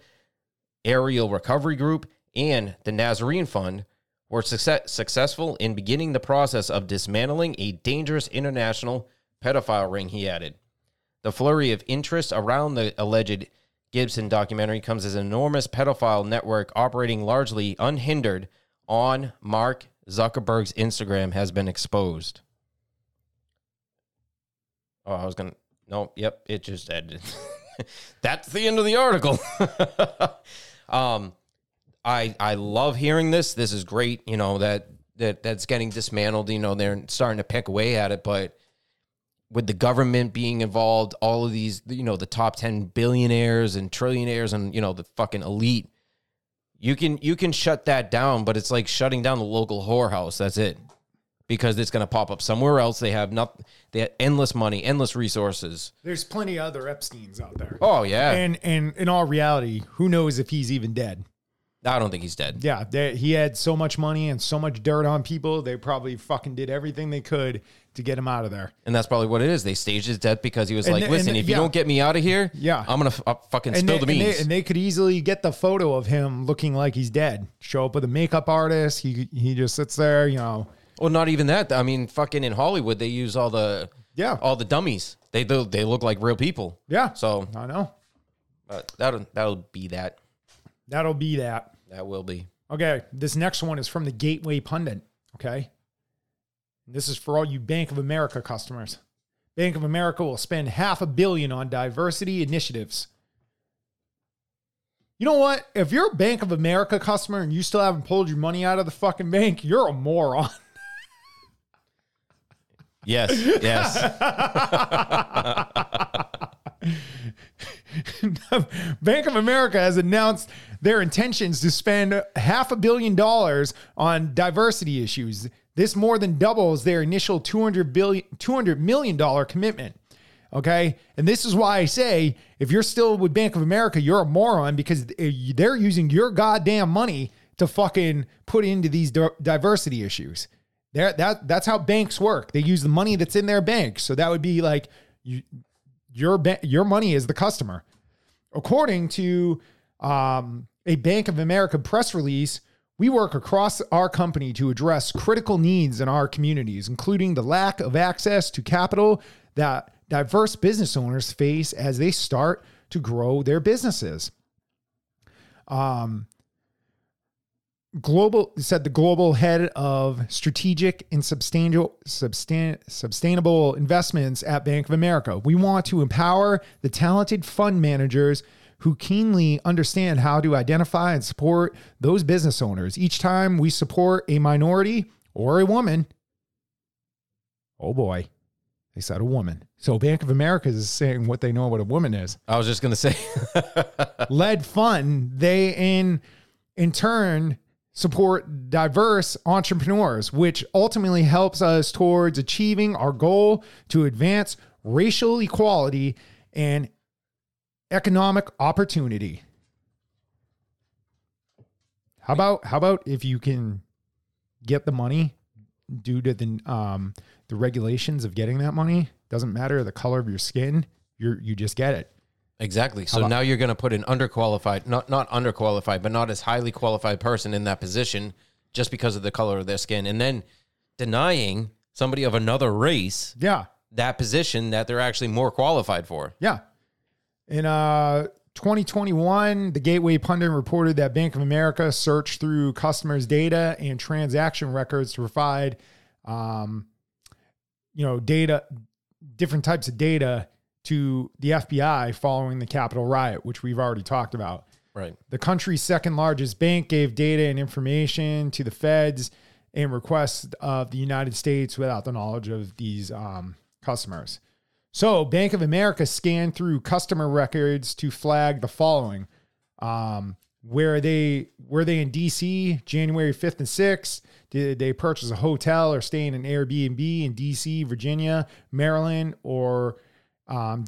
Speaker 2: Aerial Recovery Group, and the Nazarene Fund were success- successful in beginning the process of dismantling a dangerous international pedophile ring, he added. The flurry of interest around the alleged Gibson documentary comes as an enormous pedophile network operating largely unhindered on Mark Zuckerberg's Instagram has been exposed. Oh, I was going to. No, yep, it just ended. That's the end of the article. um, I I love hearing this. This is great. You know that that that's getting dismantled. You know they're starting to pick away at it, but with the government being involved, all of these, you know, the top 10 billionaires and trillionaires and, you know, the fucking elite, you can you can shut that down, but it's like shutting down the local whorehouse. That's it. Because it's going to pop up somewhere else. They have not they have endless money, endless resources.
Speaker 1: There's plenty of other Epstein's out there.
Speaker 2: Oh yeah.
Speaker 1: And and in all reality, who knows if he's even dead?
Speaker 2: I don't think he's dead.
Speaker 1: Yeah, they, he had so much money and so much dirt on people. They probably fucking did everything they could to get him out of there.
Speaker 2: And that's probably what it is. They staged his death because he was
Speaker 1: And
Speaker 2: like,
Speaker 1: the- and
Speaker 2: "Listen,
Speaker 1: the-
Speaker 2: if you
Speaker 1: yeah.
Speaker 2: don't get me out of here,
Speaker 1: Yeah.
Speaker 2: I'm gonna f- uh, fucking
Speaker 1: And
Speaker 2: spill
Speaker 1: they,
Speaker 2: the
Speaker 1: and,
Speaker 2: beans."
Speaker 1: they, and they could easily get the photo of him looking like he's dead. Show up with a makeup artist. He he just sits there, you know.
Speaker 2: well, not even that. I mean, fucking in Hollywood, they use all the
Speaker 1: Yeah.
Speaker 2: all the dummies. They do, they look like real people.
Speaker 1: Yeah.
Speaker 2: So
Speaker 1: I know.
Speaker 2: but that'll that'll be that.
Speaker 1: That'll be that.
Speaker 2: That will be.
Speaker 1: Okay, this next one is from the Gateway Pundit. Okay. This is for all you Bank of America customers. Bank of America will spend half a billion on diversity initiatives. You know what? If you're a Bank of America customer and you still haven't pulled your money out of the fucking bank, you're a moron.
Speaker 2: Yes, yes.
Speaker 1: Bank of America has announced their intentions to spend half a billion dollars on diversity issues. This more than doubles their initial 200 billion 200 million dollar commitment. Okay? And this is why I say if you're still with Bank of America, you're a moron because they're using your goddamn money to fucking put into these diversity issues. They're, that that's how banks work. They use the money that's in their bank. So that would be like you, your ba- your money is the customer. According to um, a Bank of America press release, we work across our company to address critical needs in our communities, including the lack of access to capital that diverse business owners face as they start to grow their businesses. Um, global said the global head of strategic and substantial substan, sustainable investments at Bank of America. We want to empower the talented fund managers who keenly understand how to identify and support those business owners. Each time we support a minority or a woman, oh boy, they said a woman. So Bank of America is saying what they know what a woman is
Speaker 2: I was just gonna say.
Speaker 1: led fund, they in in turn support diverse entrepreneurs, which ultimately helps us towards achieving our goal to advance racial equality and economic opportunity. How about how about if you can get the money due to the um the regulations of getting that money? Doesn't matter the color of your skin, you're you just get it.
Speaker 2: Exactly. So now you're going to put an underqualified, not not underqualified, but not as highly qualified person in that position just because of the color of their skin, and then denying somebody of another race
Speaker 1: Yeah.
Speaker 2: that position that they're actually more qualified for.
Speaker 1: Yeah. In uh 2021, the Gateway Pundit reported that Bank of America searched through customers' data and transaction records to provide, um, you know, data, different types of data to the FBI following the Capitol riot, which we've already talked about.
Speaker 2: Right.
Speaker 1: The country's second largest bank gave data and information to the feds in request of the United States without the knowledge of these um, customers. So, Bank of America scanned through customer records to flag the following: um, where they were they in DC January fifth and sixth? Did they purchase a hotel or stay in an Airbnb in DC, Virginia, Maryland, or um,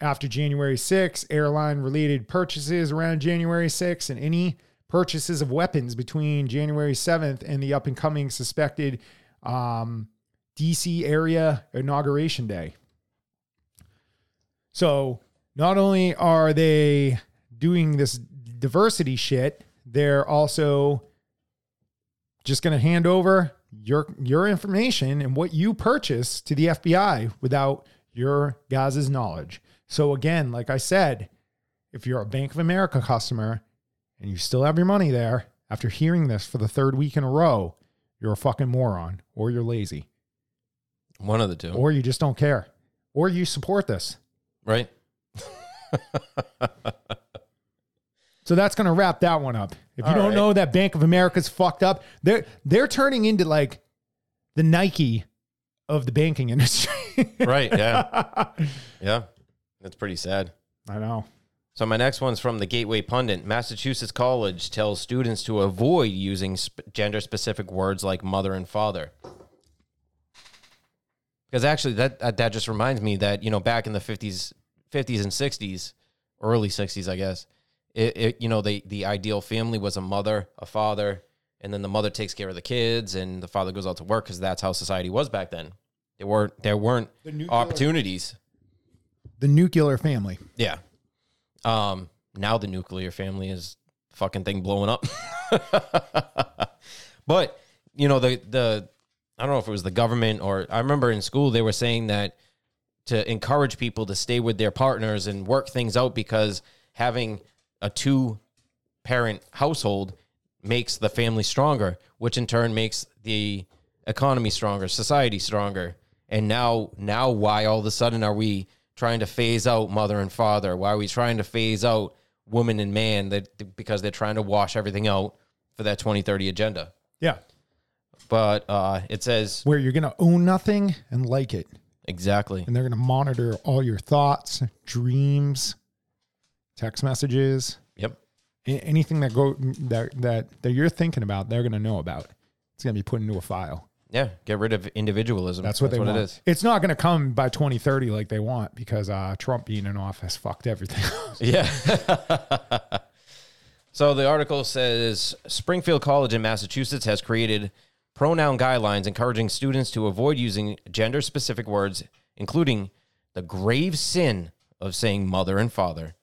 Speaker 1: after January 6th, airline related purchases around January 6th, and any purchases of weapons between January 7th and the up and coming suspected um, DC area inauguration day. So, not only are they doing this diversity shit, they're also just going to hand over your your information and what you purchase to the FBI without your guys' knowledge. So again, like I said, if you're a Bank of America customer and you still have your money there after hearing this for the third week in a row, you're a fucking moron or you're lazy
Speaker 2: One of the two.
Speaker 1: or you just don't care or you support this.
Speaker 2: right.
Speaker 1: So that's going to wrap that one up. If you
Speaker 2: All
Speaker 1: don't
Speaker 2: right.
Speaker 1: know that Bank of America's fucked up, they're they're turning into like the Nike of the banking industry.
Speaker 2: Right. Yeah. yeah. That's pretty sad.
Speaker 1: I know.
Speaker 2: So my next one's from the Gateway Pundit. Massachusetts College tells students to avoid using sp- gender-specific words like mother and father. Because actually, that, that that just reminds me that you know back in the fifties, fifties and sixties, early sixties, I guess, it, it you know the the ideal family was a mother, a father, and then the mother takes care of the kids, and the father goes out to work because that's how society was back then. There weren't there weren't
Speaker 1: The nuclear-
Speaker 2: opportunities.
Speaker 1: The nuclear family.
Speaker 2: Yeah. Um, now the nuclear family is fucking thing blowing up. but you know the the I don't know if it was the government or I remember in school they were saying that to encourage people to stay with their partners and work things out because having a two parent household makes the family stronger, which in turn makes the economy stronger, society stronger. And now now why all of a sudden are we trying to phase out mother and father? Why are we trying to phase out woman and man that because they're trying to wash everything out for that 2030 agenda.
Speaker 1: Yeah.
Speaker 2: But uh it says
Speaker 1: Where you're going to own nothing and like it.
Speaker 2: exactly.
Speaker 1: And they're going to monitor all your thoughts, dreams, text messages, anything that go that that that you're thinking about, they're going to know about. It's going to be put into a file.
Speaker 2: Yeah, get rid of individualism.
Speaker 1: That's what they want.
Speaker 2: it is.
Speaker 1: It's not going to come by 2030 like they want because uh, Trump being in office fucked everything.
Speaker 2: Yeah. so the article says Springfield College in Massachusetts has created pronoun guidelines encouraging students to avoid using gender specific words, including the grave sin of saying mother and father.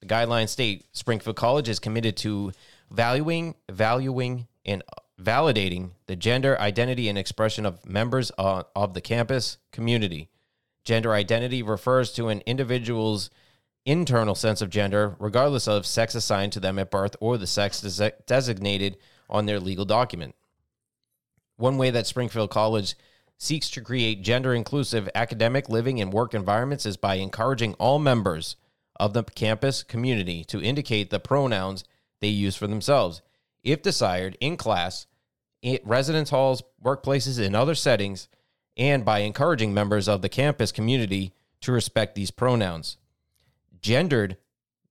Speaker 2: The guidelines state Springfield College is committed to valuing, valuing, and validating the gender identity and expression of members of the campus community. Gender identity refers to an individual's internal sense of gender, regardless of sex assigned to them at birth or the sex des- designated on their legal document. One way that Springfield College seeks to create gender inclusive academic, living, and work environments is by encouraging all members of the campus community to indicate the pronouns they use for themselves, if desired, in class, in residence halls, workplaces, and other settings, and by encouraging members of the campus community to respect these pronouns. Gendered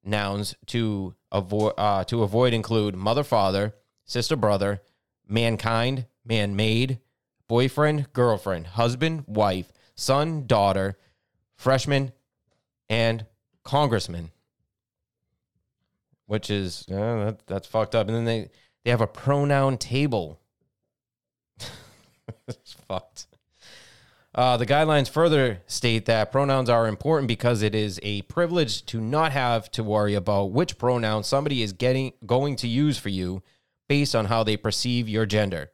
Speaker 2: nouns to avoid uh, to avoid include mother, father, sister, brother, mankind, man made, boyfriend, girlfriend, husband, wife, son, daughter, freshman, and congressman. Which is uh, that, that's fucked up. And then they they have a pronoun table. it's fucked. Uh, the guidelines further state that pronouns are important because it is a privilege to not have to worry about which pronoun somebody is getting going to use for you based on how they perceive your gender.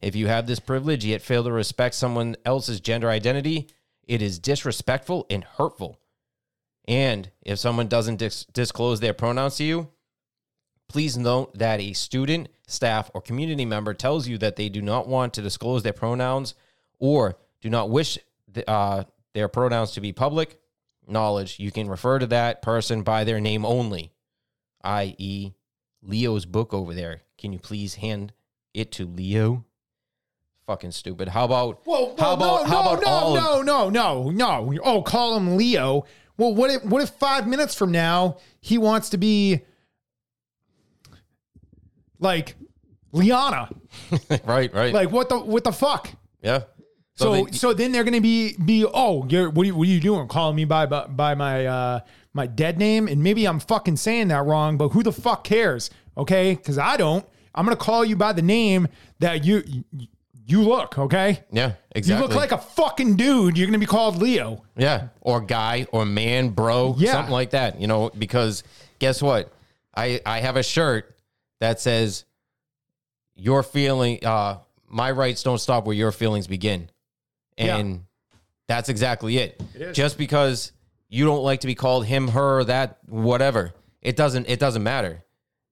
Speaker 2: If you have this privilege yet fail to respect someone else's gender identity, it is disrespectful and hurtful. And if someone doesn't dis- disclose their pronouns to you, please note that a student, staff, or community member tells you that they do not want to disclose their pronouns or do not wish uh, their pronouns to be public knowledge, you can refer to that person by their name only, i.e., Leo's book over there. Can you please hand it to Leo? Fucking stupid. How about
Speaker 1: Whoa,
Speaker 2: how about
Speaker 1: no,
Speaker 2: how
Speaker 1: no,
Speaker 2: about
Speaker 1: no,
Speaker 2: all
Speaker 1: no, no, no, no. Oh, call him Leo. Well, what if what if five minutes from now he wants to be like Liana?
Speaker 2: right, right,
Speaker 1: Like what the what the fuck?
Speaker 2: yeah.
Speaker 1: So
Speaker 2: they-
Speaker 1: so then they're gonna be be oh you're what are you, what are you doing calling me by by, by my uh my dead name and maybe I'm fucking saying that wrong but who the fuck cares okay because I don't I'm gonna call you by the name that you you, look okay
Speaker 2: yeah, exactly.
Speaker 1: you look like a fucking dude you're gonna be called Leo
Speaker 2: Yeah, or guy or man, bro,
Speaker 1: Yeah.
Speaker 2: something like that. You know, because guess what? I I have a shirt that says your feeling uh my rights don't stop where your feelings begin. And that's exactly it. Just because you don't like to be called him, her, that, whatever. It doesn't it doesn't matter.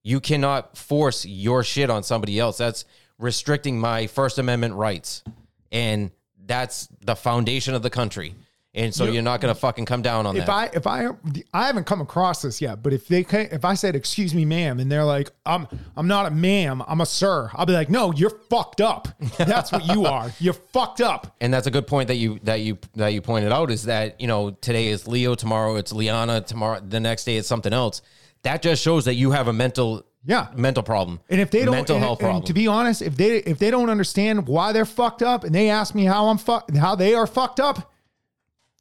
Speaker 2: You cannot force your shit on somebody else. That's restricting my First Amendment rights. And that's the foundation of the country. and so you're not gonna fucking come down on
Speaker 1: if
Speaker 2: that.
Speaker 1: I if I I haven't come across this yet, but if they if I said excuse me, ma'am, and they're like I'm I'm not a ma'am, I'm a sir, I'll be like, no, you're fucked up. That's what you are. You're fucked up.
Speaker 2: and that's a good point that you that you that you pointed out is that you know today is Leo, tomorrow it's Liana, tomorrow the next day it's something else. That just shows that you have a mental
Speaker 1: Yeah.
Speaker 2: mental problem.
Speaker 1: And if they don't,
Speaker 2: mental
Speaker 1: and-
Speaker 2: health
Speaker 1: and
Speaker 2: problem.
Speaker 1: to be honest, if they if they don't understand why they're fucked up, and they ask me how I'm fuck how they are fucked up,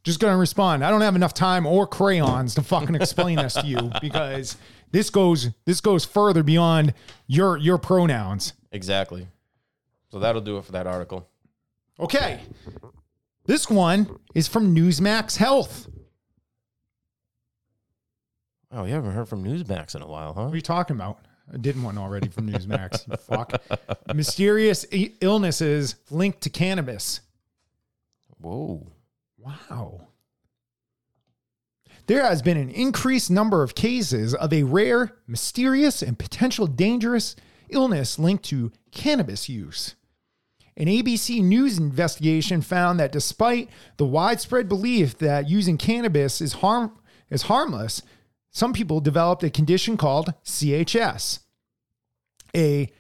Speaker 1: just gonna respond. I don't have enough time or crayons to fucking explain this to you because this goes this goes further beyond your your pronouns.
Speaker 2: exactly. So that'll do it for that article.
Speaker 1: Okay, this one is from Newsmax Health.
Speaker 2: Oh, you haven't heard from Newsmax in a while, huh?
Speaker 1: What are you talking about? I didn't one already from Newsmax. you fuck. Mysterious i- illnesses linked to cannabis.
Speaker 2: Whoa.
Speaker 1: Wow. There has been an increased number of cases of a rare, mysterious, and potential dangerous illness linked to cannabis use. An ABC News investigation found that despite the widespread belief that using cannabis is harm is harmless, some people developed a condition called CHS, a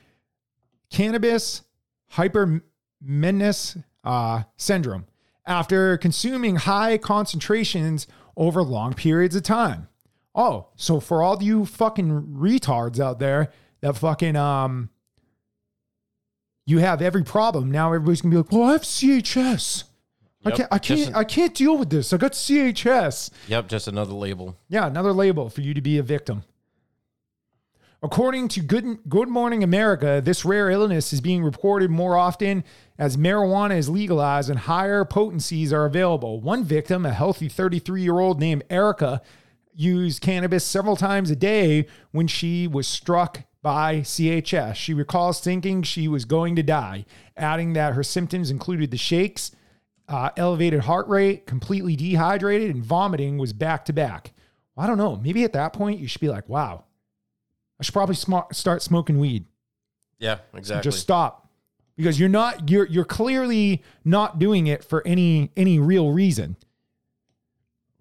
Speaker 1: cannabis hyperemesis uh, syndrome, after consuming high concentrations over long periods of time. Oh, so for all you fucking retards out there that fucking um you have every problem, now everybody's gonna be like, Well, I have CHS. I can't I can't
Speaker 2: just-
Speaker 1: I can't deal with this. I got CHS.
Speaker 2: Yep, just another label.
Speaker 1: Yeah, another label for you to be a victim. According to Good, Good Morning America, this rare illness is being reported more often as marijuana is legalized and higher potencies are available. One victim, a healthy 33 year old named Erica, used cannabis several times a day when she was struck by CHS. She recalls thinking she was going to die, adding that her symptoms included the shakes, uh, elevated heart rate, completely dehydrated, and vomiting was back to back. Well, I don't know. Maybe at that point, you should be like, wow, I should probably sm- start smoking weed.
Speaker 2: Yeah, exactly.
Speaker 1: Just stop. Because you're not you're you're clearly not doing it for any any real reason.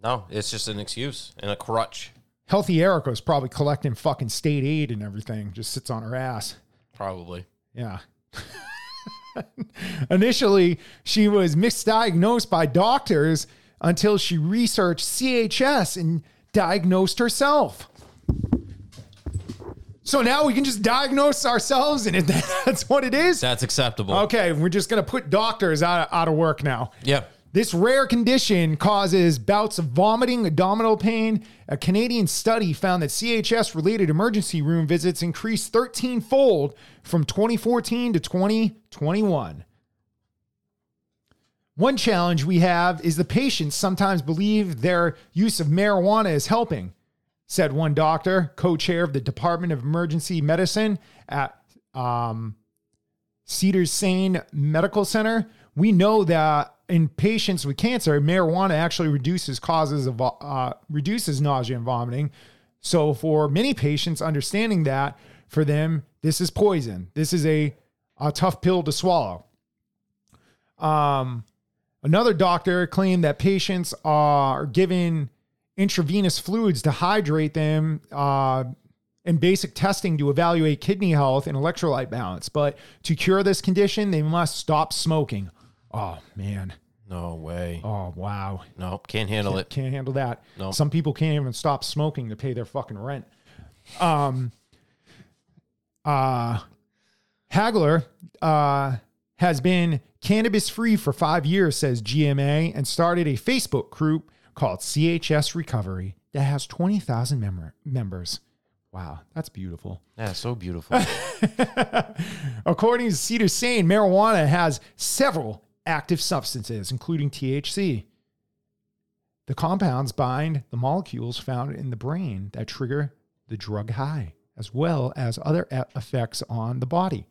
Speaker 2: no, it's just an excuse and a crutch,
Speaker 1: Healthy Erica's probably collecting fucking state aid and everything. Just sits on her ass.
Speaker 2: probably.
Speaker 1: Yeah. Initially, she was misdiagnosed by doctors until she researched CHS and diagnosed herself. So now we can just diagnose ourselves, and if that's what it is.
Speaker 2: That's acceptable.
Speaker 1: Okay, we're just going to put doctors out, out of work now.
Speaker 2: Yeah.
Speaker 1: This rare condition causes bouts of vomiting, abdominal pain. A Canadian study found that CHS related emergency room visits increased 13 fold from 2014 to 2021. One challenge we have is the patients sometimes believe their use of marijuana is helping, said one doctor, co chair of the Department of Emergency Medicine at um, Cedars-Sinai Medical Center. We know that in patients with cancer, marijuana actually reduces causes of uh, reduces nausea and vomiting. So for many patients, understanding that for them, this is poison. This is a, a tough pill to swallow. Um, another doctor claimed that patients are given intravenous fluids to hydrate them uh, and basic testing to evaluate kidney health and electrolyte balance. But to cure this condition, they must stop smoking. Oh, man.
Speaker 2: No way.
Speaker 1: Oh, wow.
Speaker 2: No, can't handle it.
Speaker 1: Can't handle that.
Speaker 2: No.
Speaker 1: Some people can't even stop smoking to pay their fucking rent. Um, uh, Hagler uh, has been cannabis free for five years, says GMA, and started a Facebook group called CHS Recovery that has 20,000 mem- members. Wow, that's beautiful.
Speaker 2: Yeah, so beautiful.
Speaker 1: According to Cedar Sinai, marijuana has several active substances, including THC. The compounds bind the molecules found in the brain that trigger the drug high, as well as other effects on the body.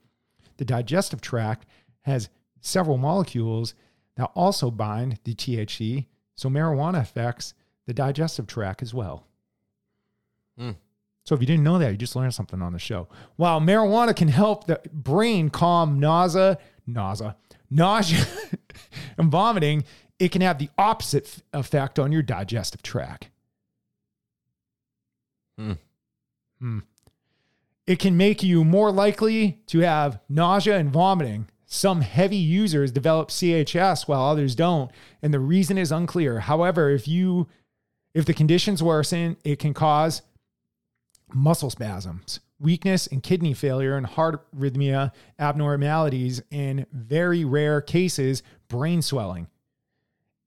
Speaker 1: The digestive tract has several molecules that also bind the THC, so marijuana affects the digestive tract as well.
Speaker 2: Hmm.
Speaker 1: So if you didn't know that, you just learned something on the show. While marijuana can help the brain calm nausea, nausea, nausea, and vomiting, it can have the opposite effect on your digestive tract.
Speaker 2: Hmm.
Speaker 1: Hmm. It can make you more likely to have nausea and vomiting. Some heavy users develop CHS while others don't, and the reason is unclear. However, if you if the conditions worsen, it can cause muscle spasms, weakness and kidney failure and heart arrhythmia abnormalities, in very rare cases, brain swelling.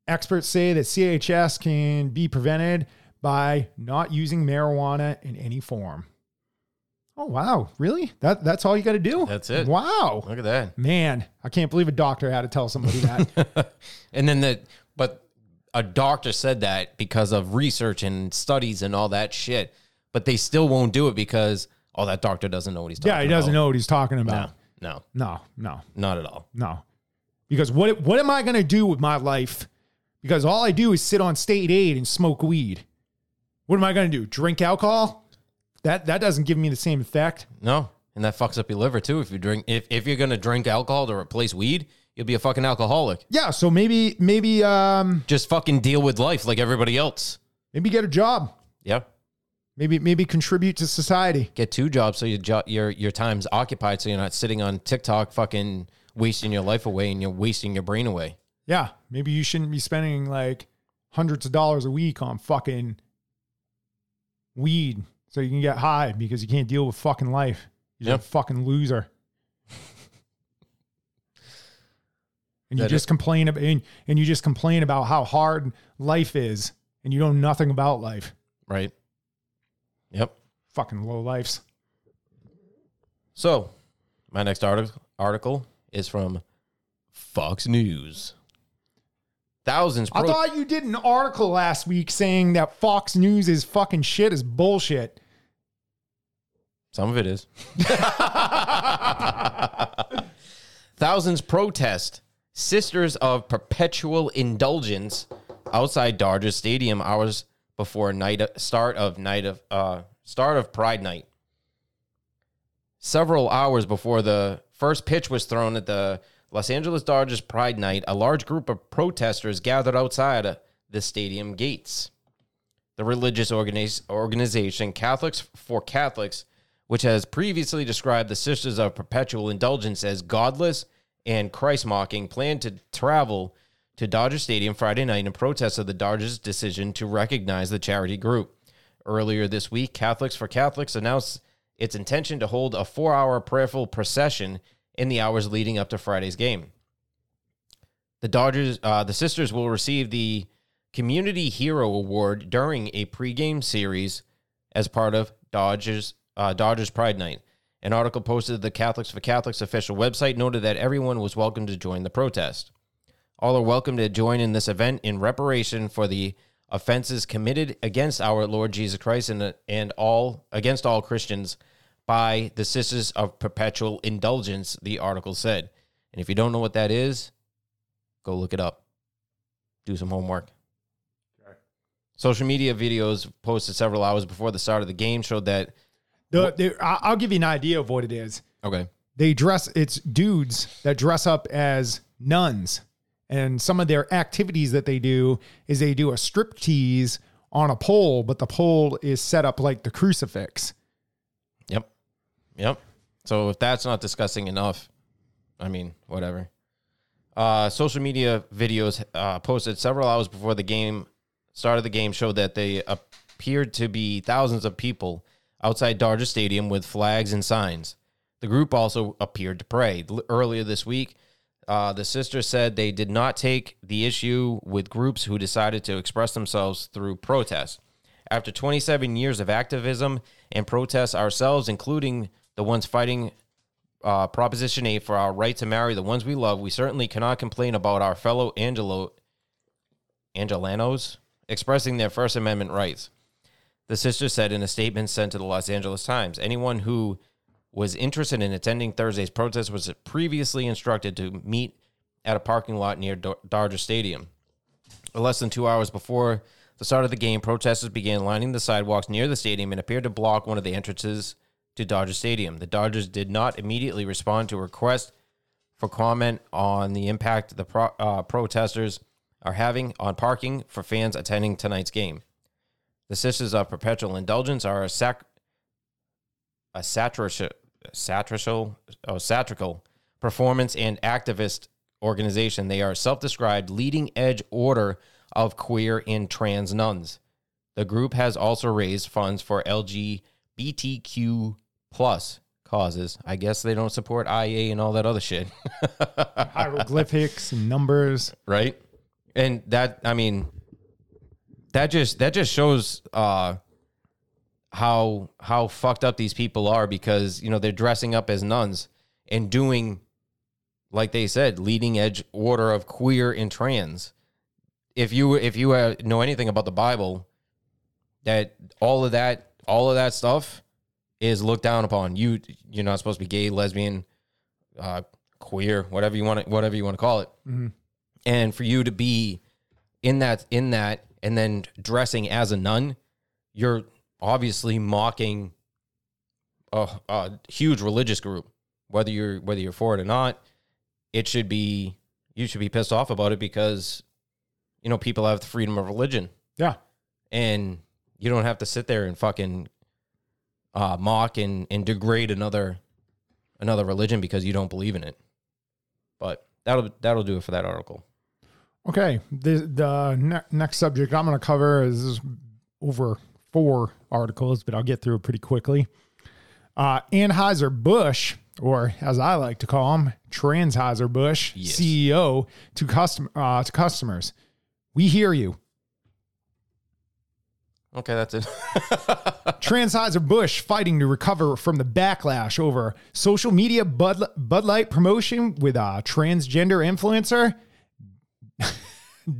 Speaker 1: Experts say that CHS can be prevented by not using marijuana in any form. Oh wow, really? That that's all you got to do?
Speaker 2: That's it.
Speaker 1: Wow.
Speaker 2: Look at that.
Speaker 1: Man, I can't believe a doctor had to tell somebody that.
Speaker 2: and then the but a doctor said that because of research and studies and all that shit, but they still won't do it because oh that doctor doesn't know what he's talking about.
Speaker 1: yeah, he doesn't
Speaker 2: about.
Speaker 1: know what he's talking about.
Speaker 2: No,
Speaker 1: No, no,
Speaker 2: not at all.
Speaker 1: no. Because what what am I going to do with my life? Because all I do is sit on state aid and smoke weed. What am I going to do? Drink alcohol? That that doesn't give me the same effect.
Speaker 2: No. And that fucks up your liver too. If you drink if, if you're gonna drink alcohol to replace weed, you'll be a fucking alcoholic.
Speaker 1: Yeah, so maybe maybe um
Speaker 2: Just fucking deal with life like everybody else.
Speaker 1: maybe get a job.
Speaker 2: Yeah.
Speaker 1: Maybe maybe contribute to society.
Speaker 2: Get two jobs so your jo- your your time's occupied so you're not sitting on TikTok fucking wasting your life away and you're wasting your brain away.
Speaker 1: Yeah, maybe you shouldn't be spending like hundreds of dollars a week on fucking weed so you can get high because you can't deal with fucking life. You're
Speaker 2: Yep.
Speaker 1: a fucking loser. and you
Speaker 2: That
Speaker 1: just complain about and, and you just complain about how hard life is and you know nothing about life.
Speaker 2: Right? Yep.
Speaker 1: Fucking low lives.
Speaker 2: So, my next article article is from Fox News. Thousands.
Speaker 1: I thought you did an article last week saying that Fox News is fucking shit is bullshit.
Speaker 2: Some of it is. Thousands protest Sisters of Perpetual Indulgence outside Dodgers Stadium hours before night start of night of uh, start of Pride Night. Several hours before the first pitch was thrown at the Los Angeles Dodgers Pride Night, a large group of protesters gathered outside the stadium gates. The religious organiz- organization Catholics for Catholics which has previously described the Sisters of Perpetual Indulgence as godless and Christ mocking, planned to travel to Dodger Stadium Friday night in protest of the Dodgers' decision to recognize the charity group. Earlier this week, Catholics for Catholics announced its intention to hold a four hour prayerful procession in the hours leading up to Friday's game. The Dodgers, uh, the sisters will receive the Community Hero Award during a pregame series as part of Dodgers uh, Dodgers Pride Night. An article posted to the Catholics for Catholics official website noted that everyone was welcome to join the protest. All are welcome to join in this event in reparation for the offenses committed against our Lord Jesus Christ and, and all against all Christians by the Sisters of Perpetual Indulgence, the article said. And if you don't know what that is, go look it up. Do some homework. Social media videos posted several hours before the start of the game showed that
Speaker 1: The, the, I'll give you an idea of what it is.
Speaker 2: okay,
Speaker 1: They dress, it's dudes that dress up as nuns. And some of their activities that they do is they do a strip tease on a pole, but the pole is set up like the crucifix.
Speaker 2: Yep. Yep. So if that's not disgusting enough, I mean, whatever. Uh, social media videos uh, posted several hours before the game started. The game showed that they appeared to be thousands of people outside Dodger Stadium with flags and signs. The group also appeared to pray. Earlier this week, uh, the sister said they did not take the issue with groups who decided to express themselves through protest. After 27 years of activism and protests ourselves, including the ones fighting uh, Proposition 8 for our right to marry the ones we love, we certainly cannot complain about our fellow Angelo Angelenos expressing their First Amendment rights. The sister said in a statement sent to the Los Angeles Times anyone who was interested in attending Thursday's protest was previously instructed to meet at a parking lot near Dodger Stadium. Less than two hours before the start of the game, protesters began lining the sidewalks near the stadium and appeared to block one of the entrances to Dodger Stadium. The Dodgers did not immediately respond to a request for comment on the impact the pro- uh, protesters are having on parking for fans attending tonight's game. The Sisters of Perpetual Indulgence are a sac a satirical, satirical, oh, satirical performance and activist organization. They are self-described leading edge order of queer and trans nuns. The group has also raised funds for LGBTQ plus causes. I guess they don't support IA and all that other shit.
Speaker 1: Hieroglyphics and numbers.
Speaker 2: right? And that I mean that just that just shows uh how how fucked up these people are because you know they're dressing up as nuns and doing like they said leading edge order of queer and trans. If you if you uh, know anything about the bible that all of that all of that stuff is looked down upon. You you're not supposed to be gay lesbian uh queer whatever you want to whatever you want to call it. And for you to be in that in that and then dressing as a nun you're obviously mocking a, a huge religious group whether you're whether you're for it or not it should be you should be pissed off about it because you know people have the freedom of religion
Speaker 1: Yeah.
Speaker 2: and you don't have to sit there and fucking uh, mock and, and degrade another another religion because you don't believe in it but that'll that'll do it for that article
Speaker 1: Okay. The the ne- next subject I'm going to cover is over four articles, but I'll get through it pretty quickly. Uh, Anheuser Busch, or as I like to call him, Transheiser Busch
Speaker 2: Yes.
Speaker 1: CEO to custom uh, to customers. We hear you.
Speaker 2: okay that's it
Speaker 1: Transheiser Busch fighting to recover from the backlash over social media Bud, Bud Light promotion with a transgender influencer.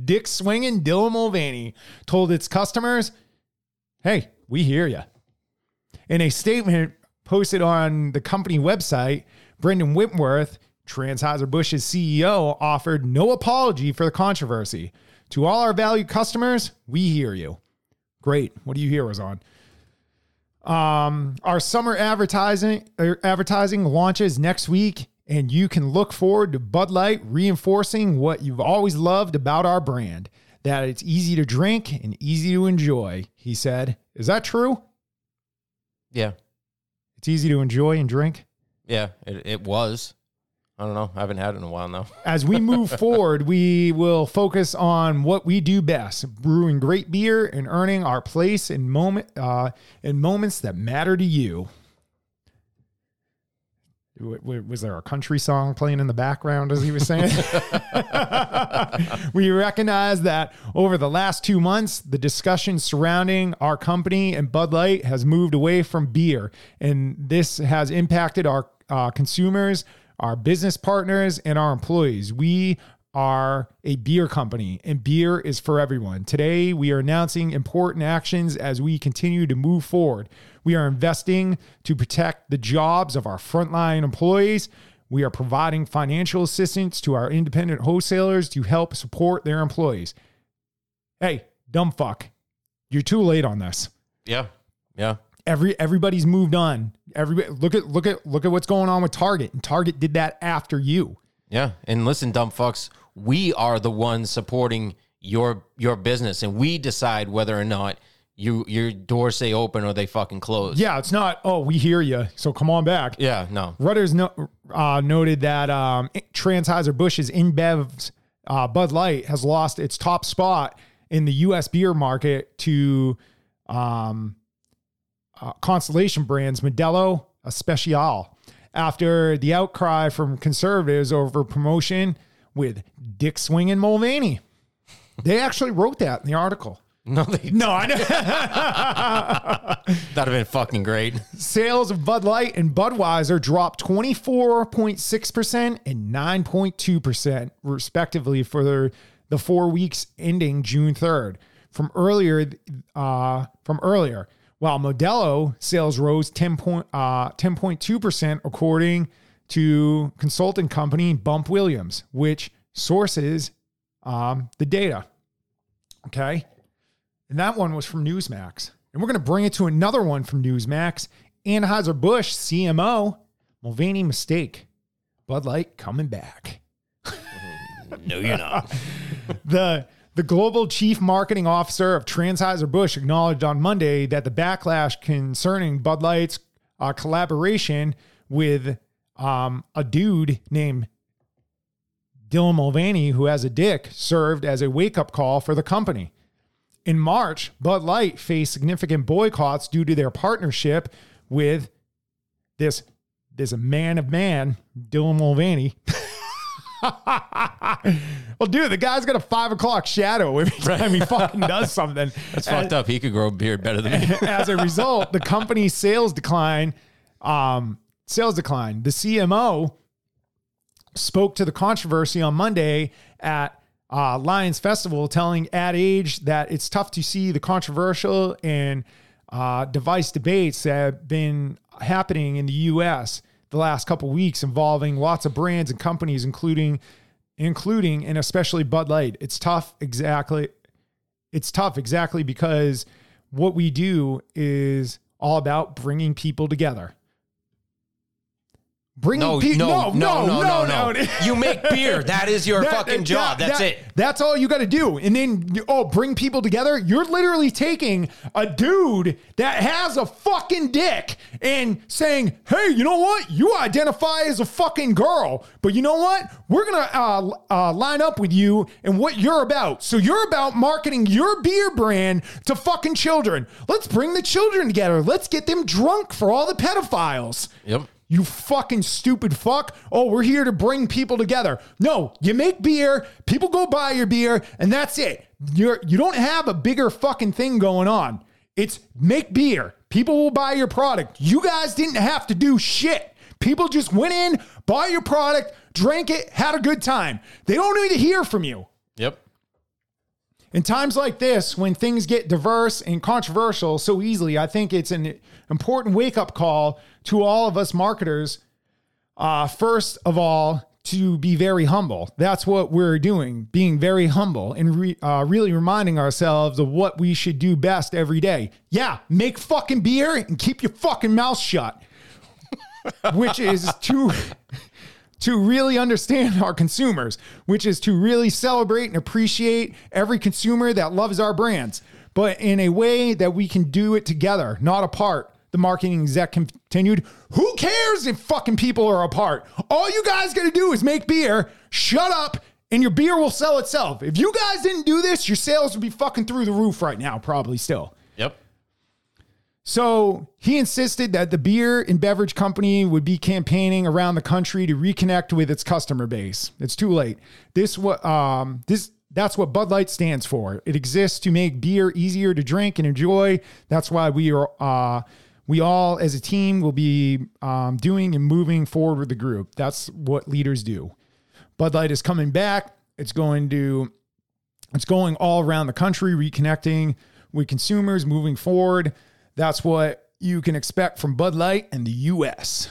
Speaker 1: Dick swinging Dylan Mulvaney told its customers, Hey, we hear you. In a statement posted on the company website, Brendan Whitworth, Transheiser Busch's CEO, offered no apology for the controversy. To all our valued customers, we hear you. Great. What do you hear was on? Um, our summer advertising er, advertising launches next week, and you can look forward to Bud Light reinforcing what you've always loved about our brand that it's easy to drink and easy to enjoy. He said, "Is that true?
Speaker 2: yeah
Speaker 1: It's easy to enjoy and drink."
Speaker 2: Yeah, it, it was. I don't know. I haven't had it in a while now.
Speaker 1: As we move forward, we will focus on what we do best: brewing great beer and earning our place in moment uh, in moments that matter to you. Was there a country song playing in the background as he was saying? we recognize that over the last two months, the discussion surrounding our company and Bud Light has moved away from beer, and this has impacted our uh, consumers, our business partners, and our employees. We are a beer company, and beer is for everyone. Today, we are announcing important actions as we continue to move forward. We are investing to protect the jobs of our frontline employees. We are providing financial assistance to our independent wholesalers to help support their employees. Hey, dumb fuck. You're too late on this.
Speaker 2: Yeah, yeah,
Speaker 1: Every everybody's moved on. Everybody look at look at look at what's going on with Target. And Target did that after you.
Speaker 2: yeah. And listen, dumb fucks, we are the ones supporting your your business, and we decide whether or not you your doors stay open or they fucking close.
Speaker 1: Yeah, it's not, oh, we hear you. So come on back.
Speaker 2: yeah. No.
Speaker 1: Reuters no, uh, noted that um, Transheiser Busch's InBev's uh, Bud Light has lost its top spot in the U.S. beer market to um, uh, Constellation Brands Modelo Especial after the outcry from conservatives over promotion with Dick Swing and Mulvaney. They actually wrote that in the article.
Speaker 2: No, they,
Speaker 1: No, I know.
Speaker 2: that'd have been fucking great.
Speaker 1: Sales of Bud Light and Budweiser dropped 24.6% and 9.2%, respectively, for the, the four weeks ending June 3rd. From earlier, uh, from earlier, while Modelo sales rose 10 point, uh, 10.2%, according to consulting company Bump Williams, which sources um, the data. Okay. And that one was from Newsmax. And we're going to bring it to another one from Newsmax. Anheuser-Busch CMO, Mulvaney mistake. Bud Light coming back.
Speaker 2: No, you're not.
Speaker 1: the the global chief marketing officer of Anheuser-Busch acknowledged on Monday that the backlash concerning Bud Light's uh, collaboration with um, a dude named Dylan Mulvaney, who has a dick, served as a wake up call for the company. In March, Bud Light faced significant boycotts due to their partnership with this this man of man, Dylan Mulvaney. well, dude, the guy's got a five o'clock shadow every time he fucking does something.
Speaker 2: That's fucked up. He could grow a beard better than me.
Speaker 1: As a result, the company's sales decline. Um, sales decline. The CMO spoke to the controversy on Monday at uh, Lions Festival, telling Ad Age that it's tough to see the controversial and uh, device debates that have been happening in the U.S. the last couple weeks, involving lots of brands and companies, including including and especially Bud Light. It's tough, exactly. It's tough, exactly because what we do is all about bringing people together. Bringing
Speaker 2: No, no, no, no, no, no.
Speaker 1: no.
Speaker 2: You make beer. That is your
Speaker 1: That-
Speaker 2: fucking job.
Speaker 1: that-
Speaker 2: That's
Speaker 1: that-
Speaker 2: it.
Speaker 1: That's all you got to do. And then, oh, bring people together. You're literally taking a dude that has a fucking dick and saying, hey, you know what? You identify as a fucking girl, but you know what? We're going to uh, uh, line up with you and what you're about. So you're about marketing your beer brand to fucking children. Let's bring the children together. Let's get them drunk for all the pedophiles.
Speaker 2: Yep.
Speaker 1: You fucking stupid fuck. Oh, we're here to bring people together. No, you make beer, people go buy your beer, and that's it. You're you don't have a bigger fucking thing going on. It's make beer. People will buy your product. You guys didn't have to do shit. People just went in, bought your product, drank it, had a good time. They don't need to hear from you. In times like this, when things get diverse and controversial so easily, I think it's an important wake up call to all of us marketers. Uh, first of all, to be very humble. That's what we're doing, being very humble and re- uh, really reminding ourselves of what we should do best every day. Yeah, make fucking beer and keep your fucking mouth shut, which is to to really understand our consumers, which is to really celebrate and appreciate every consumer that loves our brands, but in a way that we can do it together, not apart. The marketing exec continued, Who cares if fucking people are apart? All you guys gotta do is make beer, shut up, and your beer will sell itself. If you guys didn't do this, your sales would be fucking through the roof right now, probably still. So he insisted that the beer and beverage company would be campaigning around the country to reconnect with its customer base. It's too late. This what um this that's what Bud Light stands for. It exists to make beer easier to drink and enjoy. That's why we are uh we all as a team will be um, doing and moving forward with the group. That's what leaders do. Bud Light is coming back. It's going to it's going all around the country, reconnecting with consumers, moving forward. That's what you can expect from Bud Light and the US.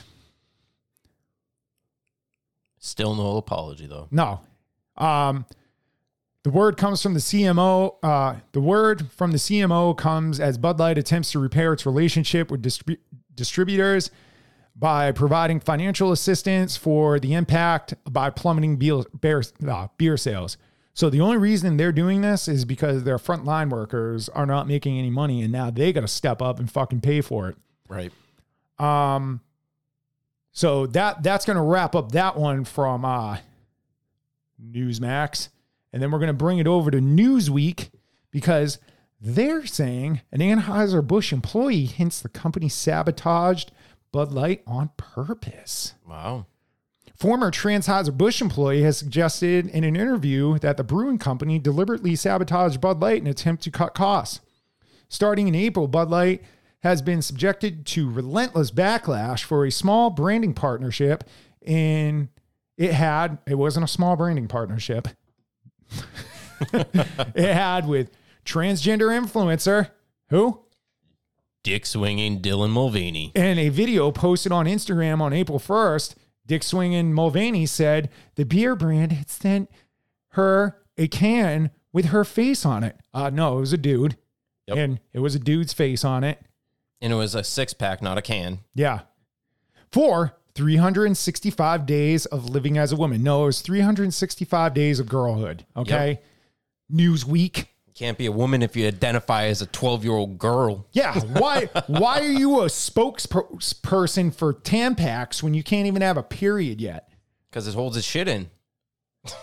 Speaker 2: Still no apology though.
Speaker 1: No. Um, the word comes from the CMO. Uh, the word from the CMO comes as Bud Light attempts to repair its relationship with distrib- distributors by providing financial assistance for the impact by plummeting beer, beer, uh, beer sales. So the only reason they're doing this is because their frontline workers are not making any money, and now they got to step up and fucking pay for it.
Speaker 2: Right.
Speaker 1: Um, so that that's gonna wrap up that one from uh, Newsmax, and then we're gonna bring it over to Newsweek because they're saying an Anheuser Busch employee hints the company sabotaged Bud Light on purpose.
Speaker 2: Wow.
Speaker 1: Former Anheuser-Busch employee has suggested in an interview that the brewing company deliberately sabotaged Bud Light in an attempt to cut costs. Starting in April, Bud Light has been subjected to relentless backlash for a small branding partnership and it had it wasn't a small branding partnership. it had with transgender influencer who
Speaker 2: Dick swinging Dylan Mulvaney.
Speaker 1: in a video posted on Instagram on April 1st, Dick Swingin Mulvaney said the beer brand had sent her a can with her face on it. Uh, no, it was a dude.
Speaker 2: Yep.
Speaker 1: And it was a dude's face on it.
Speaker 2: And it was a six pack, not a can.
Speaker 1: Yeah. For 365 days of living as a woman. No, it was 365 days of girlhood. Okay. Newsweek.
Speaker 2: Can't be a woman if you identify as a 12 year old girl.
Speaker 1: Yeah, why why are you a spokesperson for Tampax when you can't even have a period yet?
Speaker 2: Because it holds its shit in.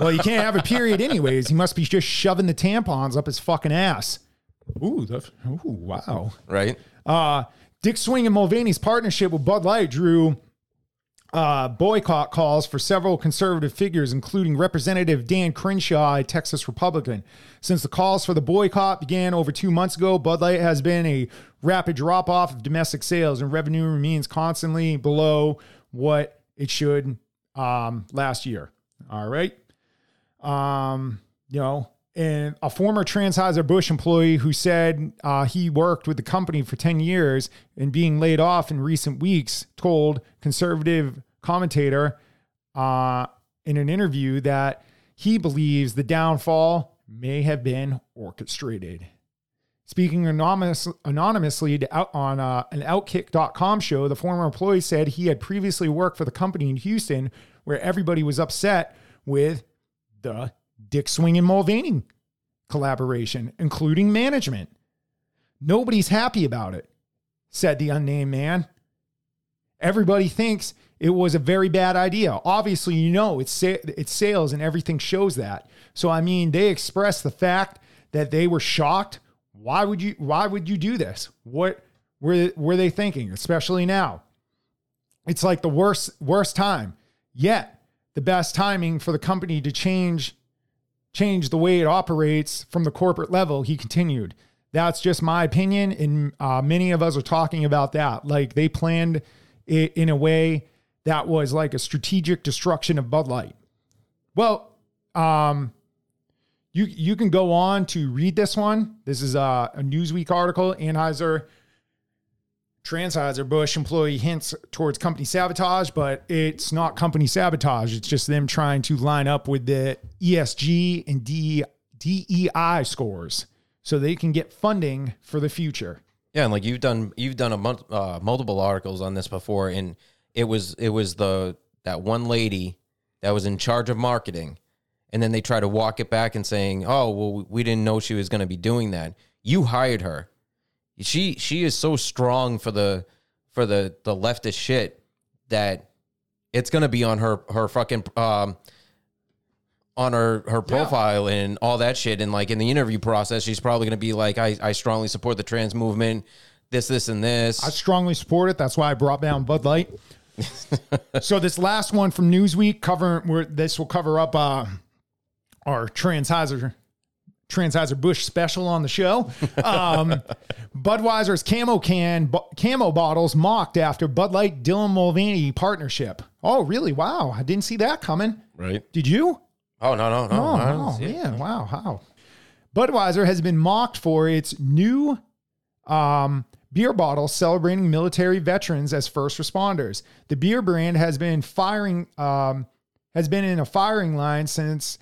Speaker 1: Well, you can't have a period anyways. He must be just shoving the tampons up his fucking ass. Ooh, that's, ooh, wow.
Speaker 2: Right?
Speaker 1: Uh, Dick Swing and Mulvaney's partnership with Bud Light drew uh, boycott calls for several conservative figures, including Representative Dan Crenshaw, a Texas Republican. Since the calls for the boycott began over two months ago, Bud Light has been a rapid drop off of domestic sales, and revenue remains constantly below what it should um, last year. All right. Um, you know, and a former Transheiser-Busch employee who said uh, he worked with the company for 10 years and being laid off in recent weeks told conservative commentator uh, in an interview that he believes the downfall may have been orchestrated. Speaking anonymous, anonymously to out on uh, an Outkick.com show, the former employee said he had previously worked for the company in Houston where everybody was upset with the Dick Swing and Mulvaney collaboration, including management. Nobody's happy about it, said the unnamed man. Everybody thinks it was a very bad idea. Obviously, you know it's it's sales and everything shows that. So I mean, they expressed the fact that they were shocked. Why would you why would you do this? What were were they thinking, especially now? It's like the worst worst time. Yet, the best timing for the company to change change the way it operates from the corporate level, he continued. That's just my opinion. And uh, many of us are talking about that. Like they planned it in a way that was like a strategic destruction of Bud Light. Well, um, you you can go on to read this one. This is a, a Newsweek article. Anheuser Transheiser-Busch employee hints towards company sabotage, but it's not company sabotage. It's just them trying to line up with the ESG and DEI scores so they can get funding for the future.
Speaker 2: Yeah, and like you've done, you've done a uh, multiple articles on this before, and it was it was the that one lady that was in charge of marketing, and then they try to walk it back and saying, "Oh, well, we didn't know she was going to be doing that." You hired her she she is so strong for the for the the leftist shit that it's gonna be on her her fucking um on her her profile yeah. and all that shit. And like in the interview process she's probably gonna be like I I strongly support the trans movement this this and this.
Speaker 1: I strongly support it. That's why I brought down Bud Light. So this last one from Newsweek covering where this will cover up uh our Transheiser Transheiser-Busch special on the show. Um, Budweiser's camo can camo bottles mocked after Bud Light Dylan Mulvaney partnership. Oh, really? Wow, I didn't see that coming.
Speaker 2: Right?
Speaker 1: Did you?
Speaker 2: Oh no no no!
Speaker 1: Oh, oh man! Wow how? Budweiser has been mocked for its new um, beer bottle celebrating military veterans as first responders. The beer brand has been firing um, has been in a firing line since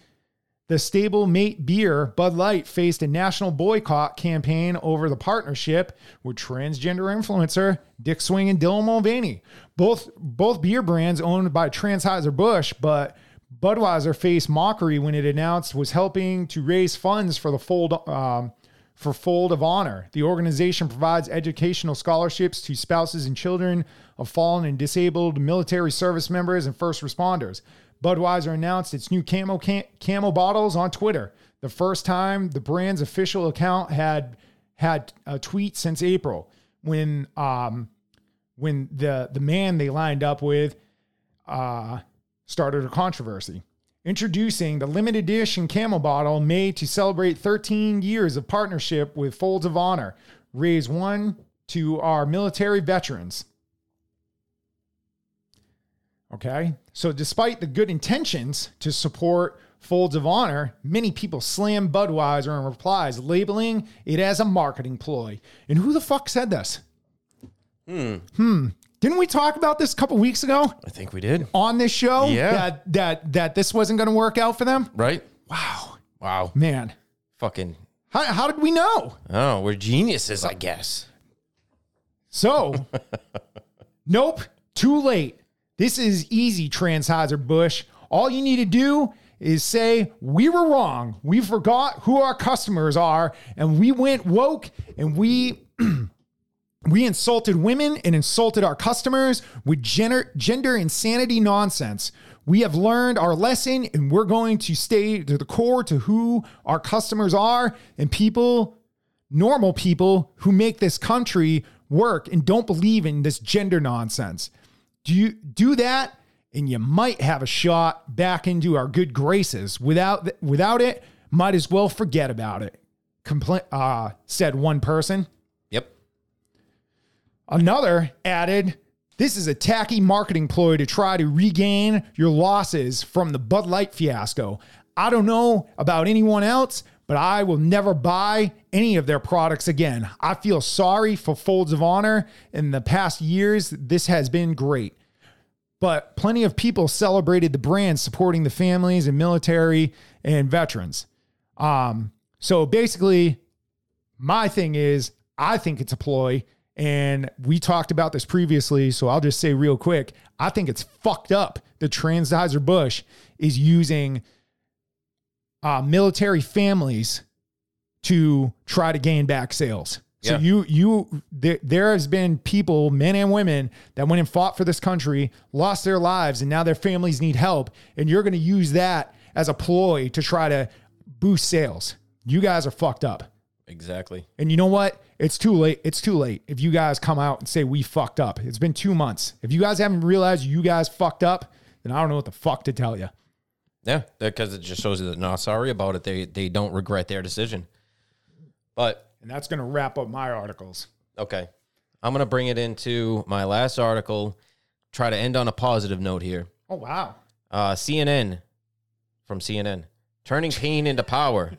Speaker 1: the stable mate beer, Bud Light, faced a national boycott campaign over the partnership with transgender influencer Dick Swing and Dylan Mulvaney. Both, both beer brands owned by Transheiser-Busch, but Budweiser faced mockery when it announced was helping to raise funds for the fold um, for Fold of Honor. The organization provides educational scholarships to spouses and children of fallen and disabled military service members and first responders. Budweiser announced its new camo cam- camo bottles on Twitter. The first time the brand's official account had had a tweet since April when um when the the man they lined up with uh started a controversy. Introducing the limited edition camo bottle made to celebrate 13 years of partnership with Folds of Honor. Raise one to our military veterans. Okay. So, despite the good intentions to support Folds of Honor, many people slam Budweiser in replies, labeling it as a marketing ploy. And who the fuck said this?
Speaker 2: Hmm.
Speaker 1: Hmm. Didn't we talk about this a couple weeks ago?
Speaker 2: I think we did.
Speaker 1: On this show?
Speaker 2: Yeah.
Speaker 1: That that that this wasn't going to work out for them?
Speaker 2: Right?
Speaker 1: Wow.
Speaker 2: Wow.
Speaker 1: Man.
Speaker 2: Fucking.
Speaker 1: How, how did we know?
Speaker 2: Oh, we're geniuses, I guess.
Speaker 1: So, nope. Too late. This is easy, Transheiser Bush. All you need to do is say we were wrong. We forgot who our customers are and we went woke and we we insulted women and insulted our customers with gender gender insanity nonsense. We have learned our lesson and we're going to stay to the core to who our customers are and people normal people who make this country work and don't believe in this gender nonsense. Do you do that and you might have a shot back into our good graces. Without without it, might as well forget about it. Compl- uh, said one person.
Speaker 2: Yep.
Speaker 1: Another added, This is a tacky marketing ploy to try to regain your losses from the Bud Light fiasco. I don't know about anyone else, but I will never buy any of their products again. I feel sorry for Folds of Honor. In the past years, this has been great. But plenty of people celebrated the brand supporting the families and military and veterans. Um, so basically, my thing is, I think it's a ploy. And we talked about this previously. So I'll just say real quick I think it's fucked up that Anheuser-Busch is using uh, military families to try to gain back sales. So
Speaker 2: Yeah.
Speaker 1: you you there, there has been people, men and women, that went and fought for this country, lost their lives, and now their families need help. And you're going to use that as a ploy to try to boost sales. You guys are fucked up.
Speaker 2: Exactly.
Speaker 1: And you know what? It's too late. It's too late. If you guys come out and say we fucked up, it's been two months. If you guys haven't realized you guys fucked up, then I don't know what the fuck to tell you.
Speaker 2: Yeah, because it just shows you that not sorry about it. They they don't regret their decision. But
Speaker 1: And that's going to wrap up my articles.
Speaker 2: okay, I'm gonna bring it into my last article. Try to end on a positive note here.
Speaker 1: Oh wow.
Speaker 2: Uh, CNN from CNN turning pain into power.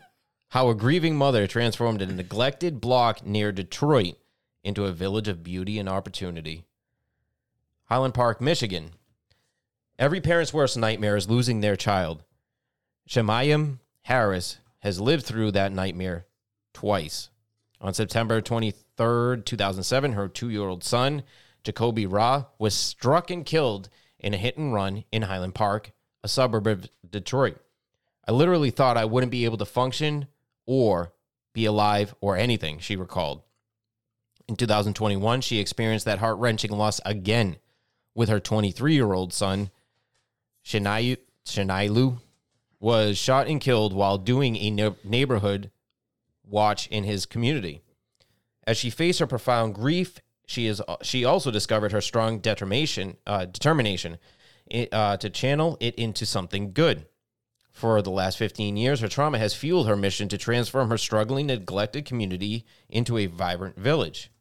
Speaker 2: How a grieving mother transformed a neglected block near Detroit into a village of beauty and opportunity. Highland Park, Michigan. Every parent's worst nightmare is losing their child. Shamayim Harris has lived through that nightmare twice. On September 23rd, 2007, her two year old son, Jakobi Ra, was struck and killed in a hit and run in Highland Park, a suburb of Detroit. I literally thought I wouldn't be able to function or be alive or anything, she recalled. In 2021, she experienced that heart wrenching loss again with her 23 year old son, Shanayu, Shanailu, was shot and killed while doing a ne- neighborhood watch in his community. As she faced her profound grief, she is she also discovered her strong determination uh, determination uh, to channel it into something good. For the last 15 years, her trauma has fueled her mission to transform her struggling, neglected community into a vibrant village.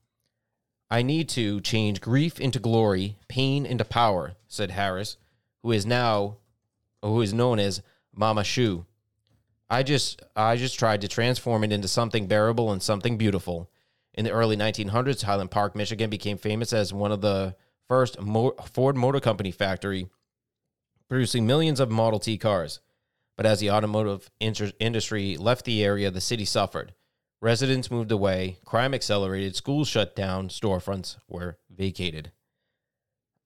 Speaker 2: I need to change grief into glory, pain into power, said Harris, who is now who is known as Mama Shu. I just I just tried to transform it into something bearable and something beautiful. In the early 1900s, Highland Park, Michigan became famous as one of the first Ford Motor Company factory producing millions of Model T cars. But as the automotive inter- industry left the area, the city suffered. Residents moved away, crime accelerated, schools shut down, storefronts were vacated.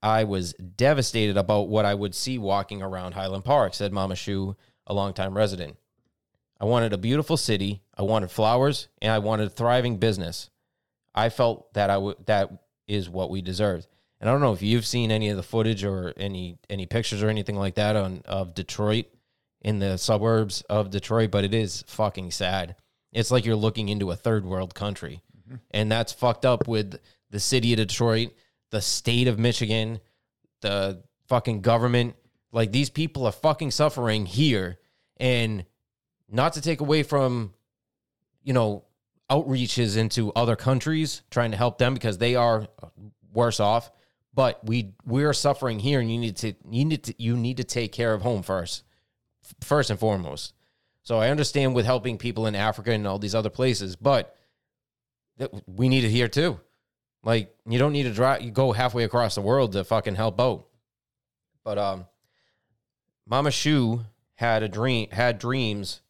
Speaker 2: I was devastated about what I would see walking around Highland Park, said Mama Shu, a longtime resident. I wanted a beautiful city, I wanted flowers, and I wanted a thriving business. I felt that I w- that is what we deserved. And I don't know if you've seen any of the footage or any any pictures or anything like that on of Detroit in the suburbs of Detroit, but it is fucking sad. It's like you're looking into a third world country. Mm-hmm. And that's fucked up with the city of Detroit, the state of Michigan, the fucking government. Like these people are fucking suffering here. And not to take away from, you know, outreaches into other countries trying to help them because they are uh, worse off. But we we're suffering here, and you need to you need to you need to take care of home first, first and foremost. So I understand with helping people in Africa and all these other places, but we need it here too. Like you don't need to drive, you go halfway across the world to fucking help out. But um, Mama Shu had a dream, had dreams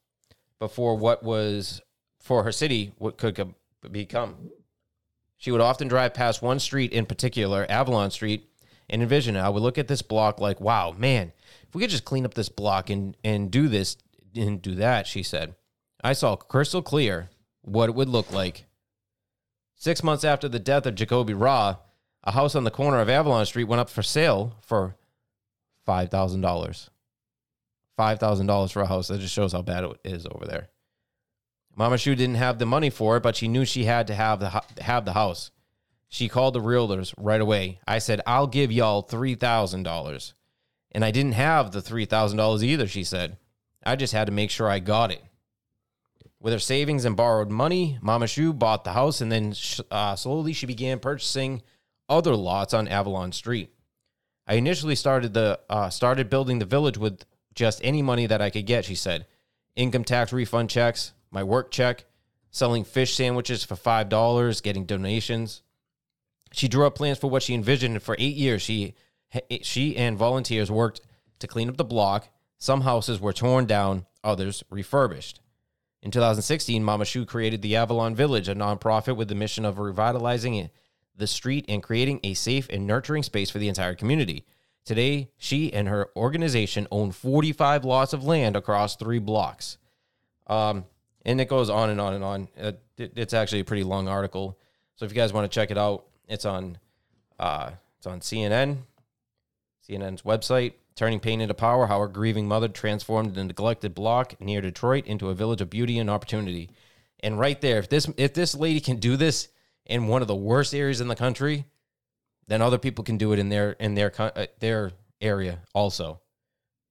Speaker 2: before what was for her city what could become. She would often drive past one street in particular, Avalon Street, and envision it. I would look at this block like, wow, man, If we could just clean up this block and and do this and do that, she said. I saw crystal clear what it would look like. Six months after the death of Jakobi Ra, a house on the corner of Avalon Street went up for sale for five thousand dollars. Five thousand dollars for a house. That just shows how bad it is over there. Mama Shu didn't have the money for it, but she knew she had to have the have the house. She called the realtors right away. I said, "I'll give y'all three thousand dollars," and I didn't have the three thousand dollars either. She said, "I just had to make sure I got it." With her savings and borrowed money, Mama Shu bought the house, and then uh, slowly she began purchasing other lots on Avalon Street. I initially started the uh, started building the village with just any money that I could get. She said, income tax refund checks, my work check, selling fish sandwiches for five dollars, getting donations. She drew up plans for what she envisioned, for eight years, she she and volunteers worked to clean up the block. Some houses were torn down, others refurbished. In 2016, Mama Shu created the Avalon Village, a nonprofit with the mission of revitalizing the street and creating a safe and nurturing space for the entire community. Today, she and her organization own 45 lots of land across three blocks. Um, and it goes on and on and on. Uh, it, it's actually a pretty long article. So if you guys want to check it out, it's on uh, it's on CNN, CNN's website. Turning pain into power: How a grieving mother transformed a neglected block near Detroit into a village of beauty and opportunity. And right there, if this if this lady can do this in one of the worst areas in the country, then other people can do it in their in their uh, their area also.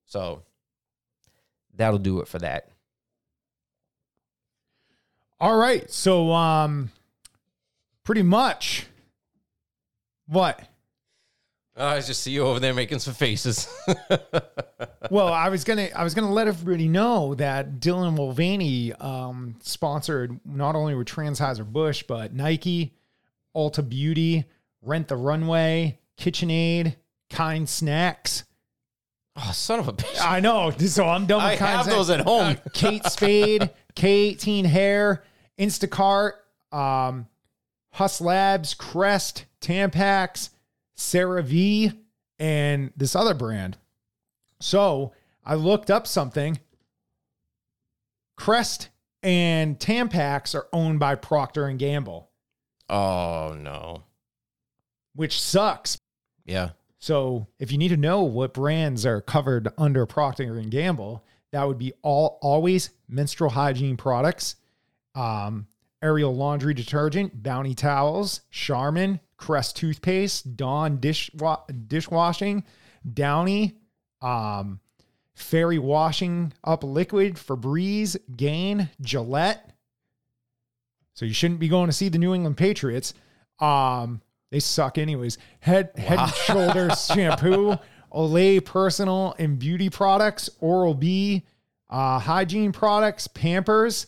Speaker 2: So that'll do it for that.
Speaker 1: All right. So, um, pretty much what?
Speaker 2: I just see you over there making some faces.
Speaker 1: well, I was gonna I was gonna let everybody know that Dylan Mulvaney um, sponsored not only with Transheiser Bush but Nike, Ulta Beauty, Rent the Runway, KitchenAid, Kind Snacks.
Speaker 2: oh, son of a bitch!
Speaker 1: I know, so I'm done with
Speaker 2: I
Speaker 1: Kind
Speaker 2: have
Speaker 1: Snacks.
Speaker 2: those at home.
Speaker 1: Kate Spade, K18 Hair, Instacart, um, Haus Labs, Crest, Tampax, CeraVe, and this other brand. So I looked up something. Crest and Tampax are owned by Procter and Gamble,
Speaker 2: Oh no.
Speaker 1: which sucks.
Speaker 2: Yeah.
Speaker 1: So if you need to know what brands are covered under Procter and Gamble, that would be all always menstrual hygiene products, um, Ariel laundry detergent, Bounty towels, Charmin, Crest toothpaste, Dawn dishwa- dishwashing, Downy, um, Fairy washing up liquid, Febreze, Gain, Gillette. So you shouldn't be going to see the New England Patriots. Um, they suck anyways. Head Head and Shoulders shampoo, Olay personal and beauty products, Oral B, uh, hygiene products, Pampers,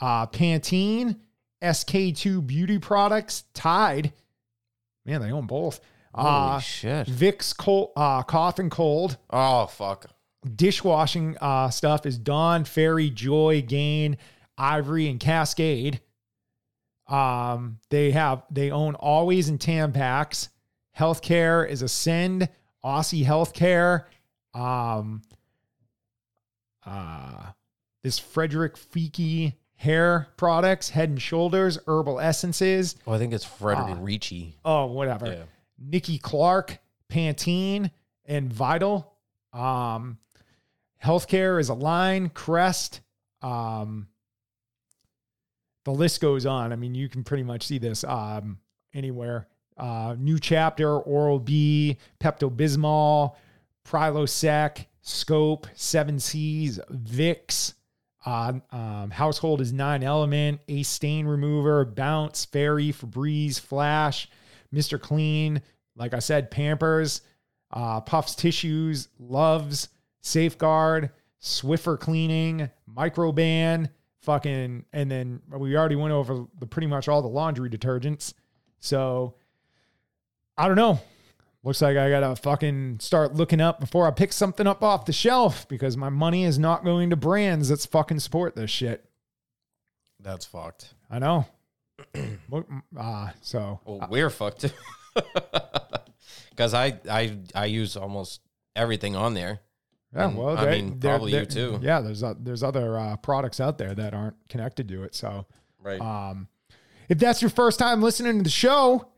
Speaker 1: uh, Pantene, SK2 beauty products, Tide. Man, they own both.
Speaker 2: Holy
Speaker 1: Uh,
Speaker 2: shit.
Speaker 1: Vicks cold, uh, cough and cold
Speaker 2: Oh fuck.
Speaker 1: dishwashing uh, stuff is Dawn, Fairy, Joy, Gain, Ivory, and Cascade. Um, they have they own Always and Tampax. Healthcare is Ascend, Aussie Healthcare. Um, uh, this Frederick Fiki hair products, Head and Shoulders, herbal essences.
Speaker 2: Oh, I think it's Frederick
Speaker 1: Ah.
Speaker 2: Ricci.
Speaker 1: Oh, whatever.
Speaker 2: Yeah.
Speaker 1: Nikki Clark, Pantene, and Vital. Um, healthcare is Align. Crest. Um, the list goes on. I mean, you can pretty much see this um, anywhere. Uh, new chapter, Oral B, Pepto Bismol, Prilosec, Scope, Seven Seas, Vicks. Uh, um, household is Nine Element, a Stain Remover, Bounce, Fairy, Febreze, Flash, Mr. Clean. Like I said, Pampers, uh, Puffs Tissues, Luvs, Safeguard, Swiffer Cleaning, Microban, fucking, and then we already went over the pretty much all the laundry detergents. So I don't know. Looks like I gotta fucking start looking up before I pick something up off the shelf because my money is not going to brands that's fucking support this shit.
Speaker 2: That's fucked.
Speaker 1: I know. Look, uh, so
Speaker 2: Well, we're fucked. Because I, I I use almost everything on there.
Speaker 1: Yeah,
Speaker 2: And,
Speaker 1: well,
Speaker 2: I
Speaker 1: they-
Speaker 2: mean,
Speaker 1: they're-
Speaker 2: probably you
Speaker 1: they're-
Speaker 2: too.
Speaker 1: Yeah, there's o- there's other uh, products out there that aren't connected to it. So
Speaker 2: Right.
Speaker 1: um, if that's your first time listening to the show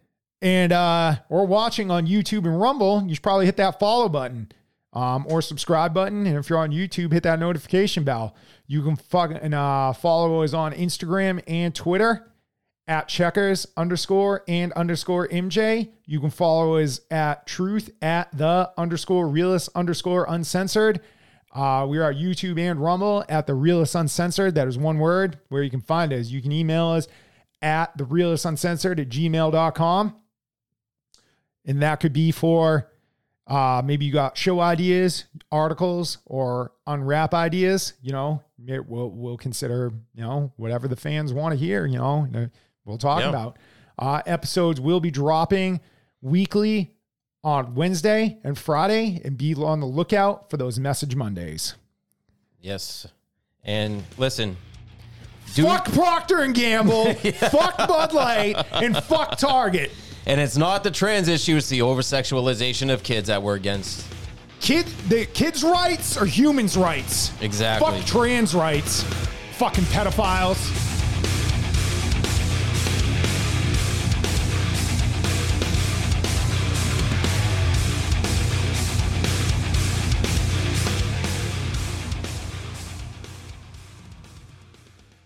Speaker 1: and uh, or watching on YouTube and Rumble, you should probably hit that follow button um, or subscribe button. And if you're on YouTube, hit that notification bell. You can fucking uh, follow us on Instagram and Twitter at checkers underscore and underscore MJ. You can follow us at truth at the underscore realist underscore uncensored. Uh, we are on YouTube and Rumble at the realist uncensored. That is one word where you can find us. You can email us at the realist uncensored at gmail.com. And that could be for uh, maybe you got show ideas, articles, or unwrap ideas. You know, we'll we'll consider you know whatever the fans want to hear. You know, we'll talk
Speaker 2: Yeah.
Speaker 1: about. Uh, episodes will be dropping weekly on Wednesday and Friday, and be on the lookout for those message Mondays.
Speaker 2: yes. And listen,
Speaker 1: fuck Procter and Gamble, fuck Bud Light, and fuck Target.
Speaker 2: And it's not the trans issue; it's the over sexualization of kids that we're against.
Speaker 1: Kid, the kids' rights are humans' rights.
Speaker 2: Exactly.
Speaker 1: Fuck trans rights. Fucking pedophiles.